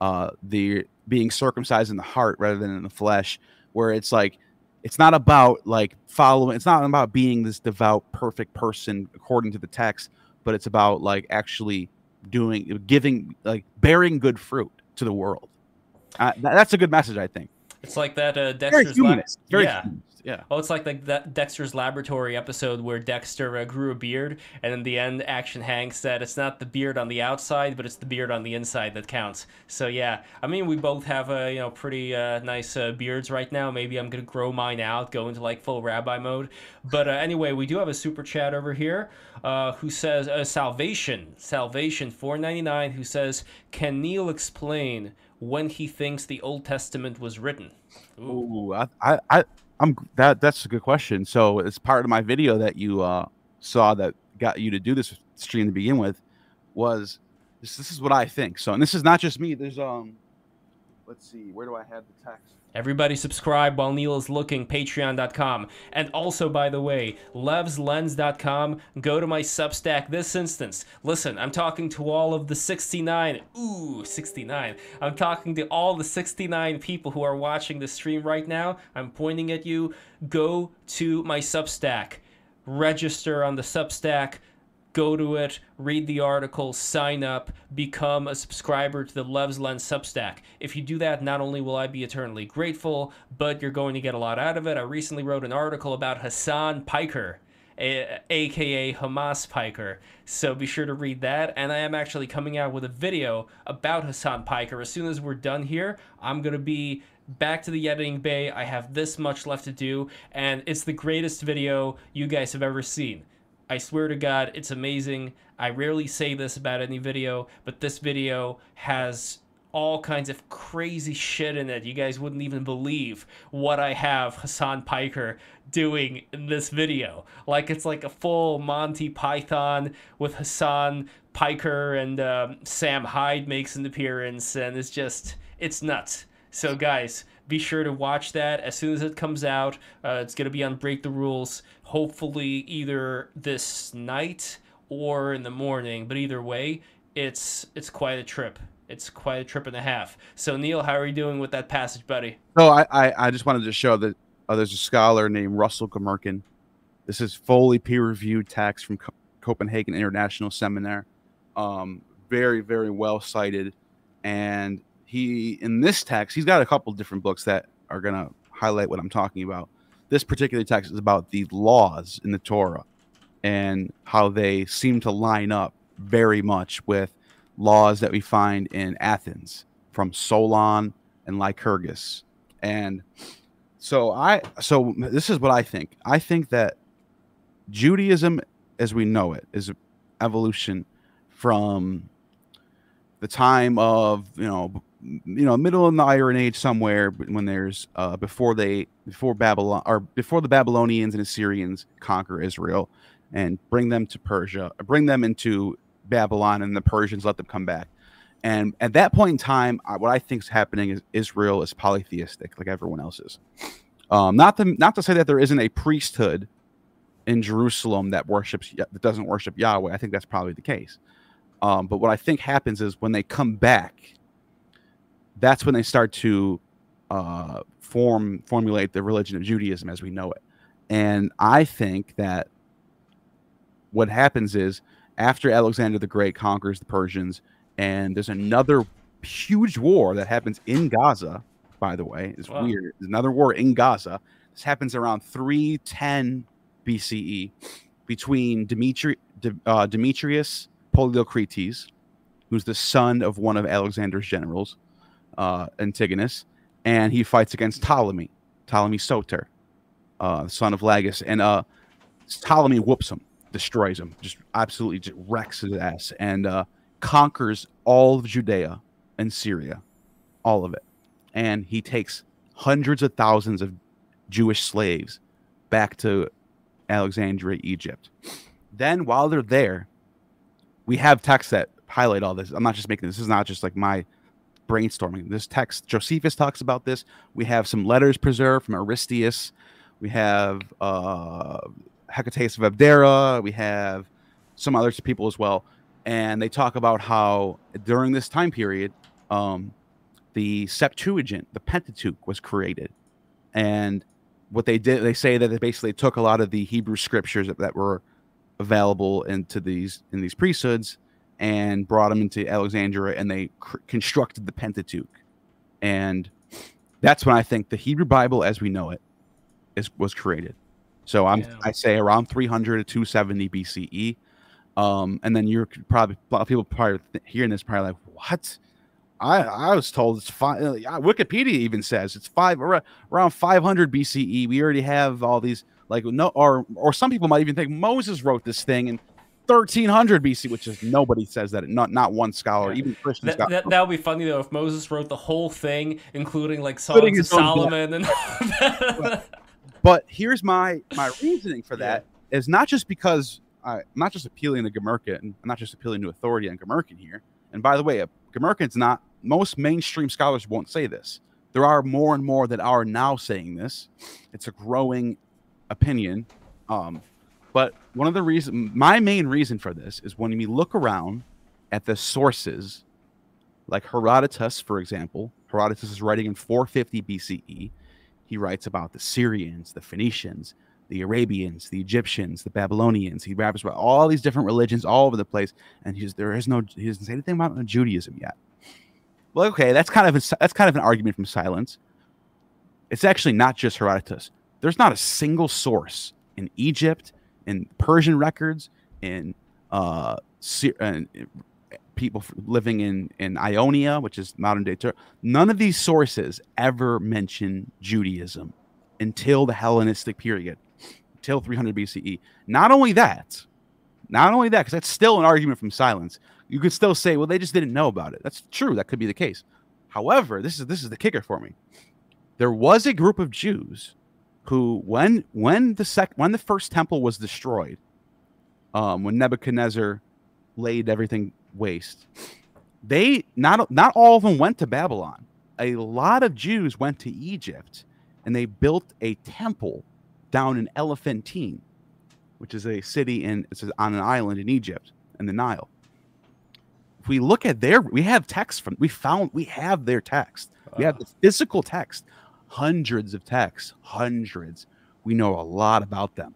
uh, the being circumcised in the heart rather than in the flesh, where it's like it's not about like following. It's not about being this devout, perfect person according to the text, but it's about like actually doing, giving, like bearing good fruit to the world. Uh, that, that's a good message, I think. It's like that uh, Very Dexter's Lab- humanist. Very yeah. humanist. Yeah. Oh, it's like like that Dexter's Laboratory episode where Dexter uh, grew a beard, and in the end, Action Hank said it's not the beard on the outside, but it's the beard on the inside that counts. So yeah, I mean, we both have uh, you know pretty uh, nice uh, beards right now. Maybe I'm gonna grow mine out, go into like full rabbi mode. But uh, anyway, we do have a super chat over here uh, who says uh, Salvation, Salvation 499, who says, can Neil explain when he thinks the Old Testament was written? Ooh. Ooh, I, I, I'm that. That's a good question. So it's part of my video that you uh, saw that got you to do this stream to begin with. Was this? This is what I think. So, and this is not just me. There's um, let's see, where do I have the text? Everybody subscribe while Neil is looking, patreon.com. And also, by the way, levslens.com. Go to my Substack this instance. Listen, I'm talking to all of the 69, ooh, 69. I'm talking to all the 69 people who are watching the stream right now. I'm pointing at you. Go to my Substack. Register on the Substack go to it, read the article, sign up, become a subscriber to the Lev's Lens Substack. If you do that, not only will I be eternally grateful, but you're going to get a lot out of it. I recently wrote an article about Hassan Piker. A- aka Hamas Piker. So be sure to read that. And I am actually coming out with a video about Hassan Piker. As soon as we're done here, I'm going to be back to the editing bay. I have this much left to do, and it's the greatest video you guys have ever seen. I swear to God, it's amazing. I rarely say this about any video, but this video has all kinds of crazy shit in it. You guys wouldn't even believe what I have Hassan Piker doing in this video. Like it's like a full Monty Python with Hassan Piker and um, Sam Hyde makes an appearance, and it's just it's nuts. So guys, be sure to watch that as soon as it comes out. Uh, it's gonna be on Break the Rules. Hopefully, either this night or in the morning. But either way, it's it's quite a trip. It's quite a trip and a half. So Neil, how are you doing with that passage, buddy? So I, I, I just wanted to show that uh, there's a scholar named Russell Gmirkin. This is fully peer-reviewed text from Co- Copenhagen International Seminar. Um, very, very well cited. And he, in this text, he's got a couple different books that are going to highlight what I'm talking about. This particular text is about the laws in the Torah and how they seem to line up very much with laws that we find in Athens from Solon and Lycurgus. And so I so this is what I think. I think that Judaism as we know it is evolution from the time of, you know, you know, middle of the Iron Age somewhere when there's uh before they before Babylon or before the Babylonians and Assyrians conquer Israel and bring them to Persia, bring them into Babylon, and the Persians let them come back. And at that point in time, what I think is happening is Israel is polytheistic, like everyone else is. Um, not to not to say that there isn't a priesthood in Jerusalem that worships that doesn't worship Yahweh. I think that's probably the case. Um, but what I think happens is when they come back, that's when they start to uh, form formulate the religion of Judaism as we know it. And I think that what happens is after Alexander the Great conquers the Persians, and there's another huge war that happens in Gaza. By the way, it's Wow. weird. There's another war in Gaza. This happens around 310 BCE between Demetri- De- uh, Demetrius Poliorcetes, who's the son of one of Alexander's generals, uh, Antigonus, and he fights against Ptolemy, Ptolemy Soter, uh, son of Lagus, and uh, Ptolemy whoops him, destroys him, just absolutely just wrecks his ass, and uh, conquers all of Judea and Syria, all of it, and he takes hundreds of thousands of Jewish slaves back to Alexandria, Egypt. Then, while they're there, we have texts that highlight all this. I'm not just making this. This is not just like my brainstorming. This text, Josephus talks about this. We have some letters preserved from Aristeas. We have uh, Hecataeus of Abdera. We have some other people as well. And they talk about how during this time period, um, the Septuagint, the Pentateuch, was created, and what they did, they say that they basically took a lot of the Hebrew scriptures that, that were available into these in these priesthoods and brought them into Alexandria, and they cr- constructed the Pentateuch, and that's when I think the Hebrew Bible, as we know it, is was created. So I'm Yeah. I say around 300 to 270 BCE. Um, and then you're probably a lot of people probably hearing this probably like what? I I was told it's five. uh, Wikipedia even says it's five ar- around 500 BCE. We already have all these like no or or some people might even think Moses wrote this thing in 1300 BC, which is nobody says that. Not not one scholar, Yeah. even Christian That, that, that would be funny though if Moses wrote the whole thing, including like songs of Solomon and that. But here's my my reasoning for that is not just because I, I'm not just appealing to Gmirkin, I'm not just appealing to authority on Gmirkin here. And by the way, Gmirkin's not most mainstream scholars won't say this. There are more and more that are now saying this. It's a growing opinion. Um, but one of the reasons, my main reason for this is when we look around at the sources, like Herodotus, for example. Herodotus is writing in 450 BCE. He writes about the Syrians, the Phoenicians, the Arabians, the Egyptians, the Babylonians. He raps about all these different religions all over the place, and he's there is no he doesn't say anything about Judaism yet. Well, okay, that's kind of a, that's kind of an argument from silence. It's actually not just Herodotus. There's not a single source in Egypt, in Persian records, in uh, Sy- uh, people living in in Ionia, which is modern day Turkey. None of these sources ever mention Judaism until the Hellenistic period, until 300 BCE. Not only that, not only that, because that's still an argument from silence. You could still say, well, they just didn't know about it. That's true. That could be the case. However, this is this is the kicker for me. There was a group of Jews who, when when the sec when the first temple was destroyed, um, when Nebuchadnezzar laid everything waste, they not not all of them went to Babylon. A lot of Jews went to Egypt, and they built a temple down in Elephantine, which is a city in it's on an island in Egypt in the Nile. If we look at their, we have text from we found we have their text. We have the physical text, hundreds of texts, hundreds. We know a lot about them.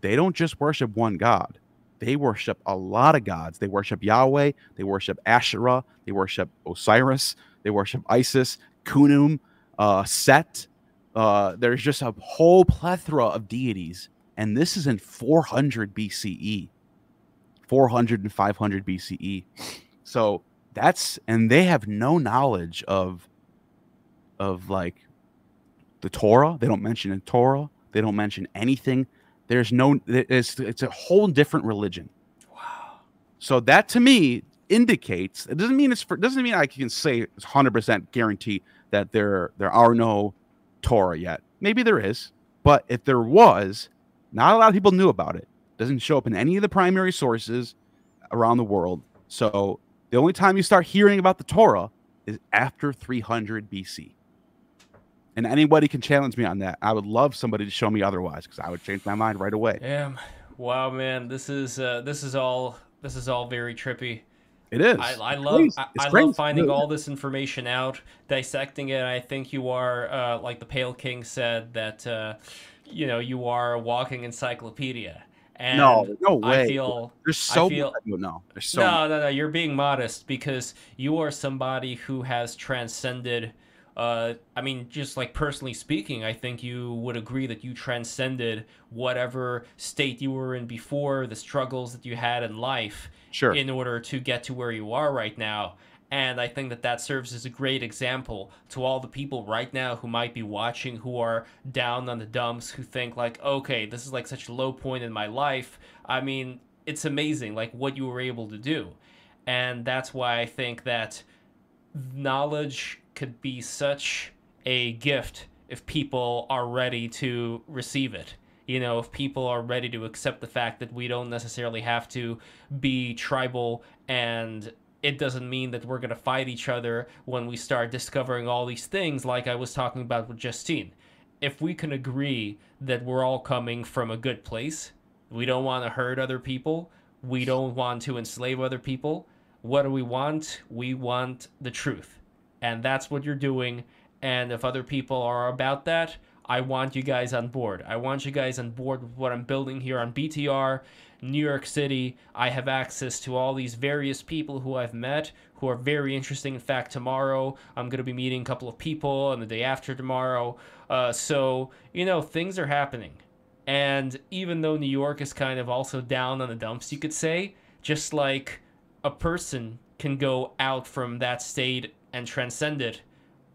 They don't just worship one God. They worship a lot of gods. They worship Yahweh. They worship Asherah. They worship Osiris. They worship Isis, Khnum, uh, Set. Uh, there's just a whole plethora of deities. And this is in 400 BCE, 400 and 500 BCE. So that's, and they have no knowledge of, of like the Torah. They don't mention in Torah. They don't mention anything. There's no, it's, it's a whole different religion. wow. So that to me indicates it doesn't mean it's for doesn't mean I can say it's hundred percent guarantee that there there are no Torah yet. Maybe there is, but if there was, not a lot of people knew about it. Doesn't show up in any of the primary sources around the world. So the only time you start hearing about the Torah is after 300 BC. And anybody can challenge me on that. I would love somebody to show me otherwise because I would change my mind right away. Damn. Wow, man. This is uh, this is all this is all very trippy. It is. I, I love. I, I love finding all this information out, dissecting it. I think you are uh, like the Pale King said that uh, you know you are a walking encyclopedia. And No, no I way. feel There's so feel- much. I. There's so no, no, no. You're being modest because you are somebody who has transcended. Uh, I mean, just like personally speaking, I think you would agree that you transcended whatever state you were in before, the struggles that you had in life, sure. in order to get to where you are right now. And I think that that serves as a great example to all the people right now who might be watching, who are down on the dumps, who think like, okay, this is like such a low point in my life. I mean, it's amazing like what you were able to do. And that's why I think that knowledge could be such a gift if people are ready to receive it. You know, if people are ready to accept the fact that we don't necessarily have to be tribal and it doesn't mean that we're going to fight each other when we start discovering all these things like I was talking about with Justine. If we can agree that we're all coming from a good place, we don't want to hurt other people, we don't want to enslave other people, what do we want? We want the truth. And that's what you're doing. And if other people are about that, I want you guys on board. I want you guys on board with what I'm building here on BTR, New York City. I have access to all these various people who I've met who are very interesting. In fact, tomorrow I'm going to be meeting a couple of people, and the day after tomorrow. Uh, so, you know, things are happening. And even though New York is kind of also down on the dumps, you could say, just like a person can go out from that state and transcend it,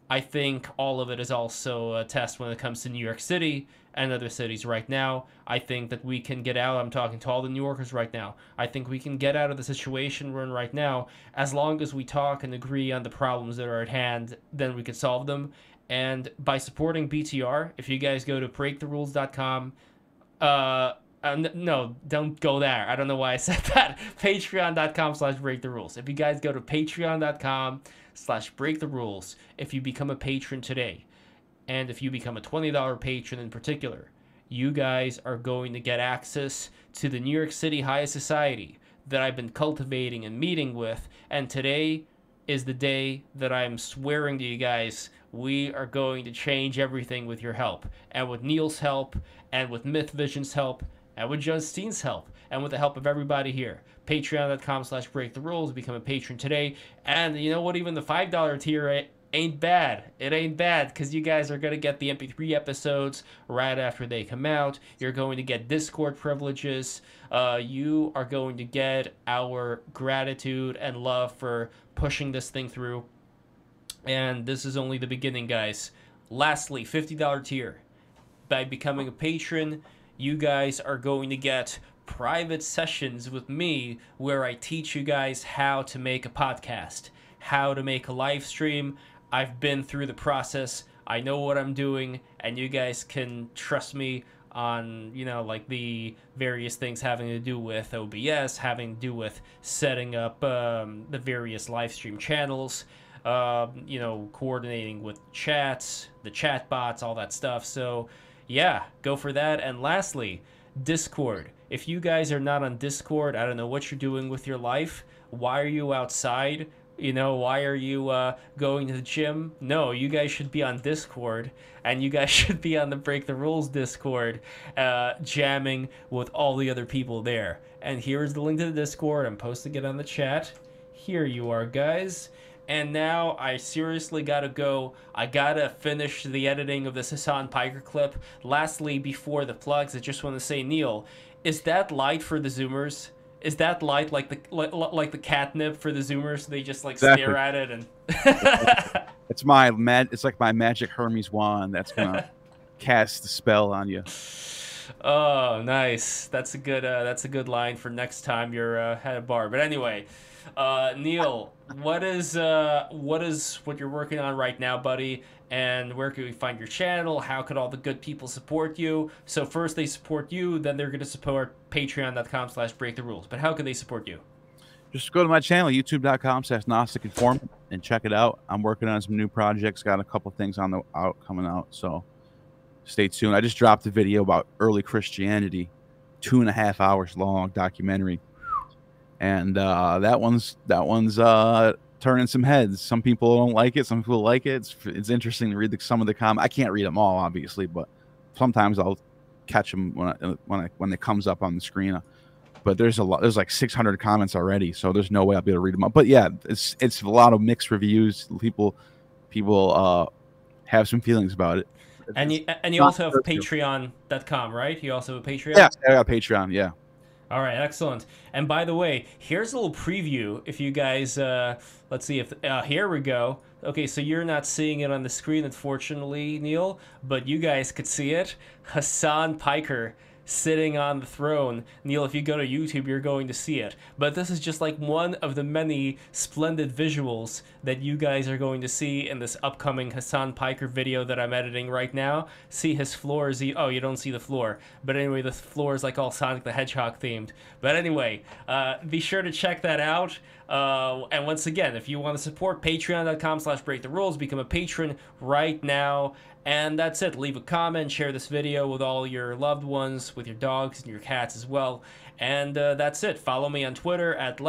I think all of it is also a test when it comes to New York City and other cities right now. I think that we can get out. I'm talking to all the New Yorkers right now. I think we can get out of the situation we're in right now as long as we talk and agree on the problems that are at hand, then we can solve them. And by supporting BTR, if you guys go to breaktherules.com, uh, uh, no, don't go there. I don't know why I said that. Patreon.com slash break the rules. If you guys go to patreon.com slash break the rules, if you become a patron today, and if you become a $20 patron in particular, you guys are going to get access to the New York City High Society that I've been cultivating and meeting with. And today is the day that I'm swearing to you guys we are going to change everything with your help. And with Neil's help, and with Myth Vision's help, and with Justine's help, and with the help of everybody here. Patreon.com slash break the rules, become a patron today. And you know what? Even the $5 tier ain't bad. It ain't bad because you guys are going to get the MP3 episodes right after they come out. You're going to get Discord privileges. Uh, you are going to get our gratitude and love for pushing this thing through. And this is only the beginning, guys. Lastly, $50 tier. By becoming a patron, you guys are going to get private sessions with me where I teach you guys how to make a podcast, how to make a live stream. I've been through the process. I know what I'm doing, and you guys can trust me on, you know, like the various things having to do with OBS, having to do with setting up um, the various live stream channels, uh, you know, coordinating with chats, the chat bots, all that stuff. So, yeah, go for that. And lastly, Discord. If you guys are not on Discord, I don't know what you're doing with your life. Why are you outside? You know, why are you uh, going to the gym? No, you guys should be on Discord, and you guys should be on the Break the Rules Discord, uh, jamming with all the other people there. And here's the link to the Discord. I'm posting it on the chat. Here you are, guys. And now I seriously gotta go. I gotta finish the editing of this Hasan Piker clip. Lastly, before the plugs, I just want to say, Neil, is that light for the Zoomers? Is that light like the like, like the catnip for the Zoomers? They just like exactly. stare at it and. it's my mad. It's like my magic Hermes wand that's gonna cast the spell on you. Oh, nice. That's a good. Uh, that's a good line for next time you're uh, at a bar. But anyway, uh, Neil, what is uh, what is what you're working on right now, buddy? And where can we find your channel? How could all the good people support you? So first they support you, then they're going to support patreon.com slash break the rules. But how can they support you? Just go to my channel, youtube.com slash Gnostic Informant, and check it out. I'm working on some new projects. Got a couple things on the out coming out. So stay tuned. I just dropped a video about early Christianity, two and a half hours long documentary and uh, that one's that one's uh, turning some heads. Some people don't like it. Some people like it. It's, it's interesting to read the, some of the comments. I can't read them all, obviously, but sometimes I'll catch them when I, when I, when it comes up on the screen. But there's a lot. There's like 600 comments already, so there's no way I'll be able to read them all. But yeah, it's it's a lot of mixed reviews. People people uh, have some feelings about it. And you and you also have Patreon.com, right? You also have Patreon. Yeah, I got Patreon. Yeah. All right, excellent. And by the way, here's a little preview. If you guys, uh, let's see if uh, here we go. Okay, so you're not seeing it on the screen, unfortunately, Neil, but you guys could see it. Hasan Piker sitting on the throne. Neil, if you go to YouTube, you're going to see it. But this is just like one of the many splendid visuals that you guys are going to see in this upcoming Hasan Piker video that I'm editing right now. See his floor is, oh, you don't see the floor. But anyway, the floor is like all Sonic the Hedgehog themed. But anyway, uh, be sure to check that out. Uh, and once again, if you want to support patreon.com slash break the rules, become a patron right now. And that's it. Leave a comment, share this video with all your loved ones, with your dogs and your cats as well. And uh, that's it. Follow me on Twitter at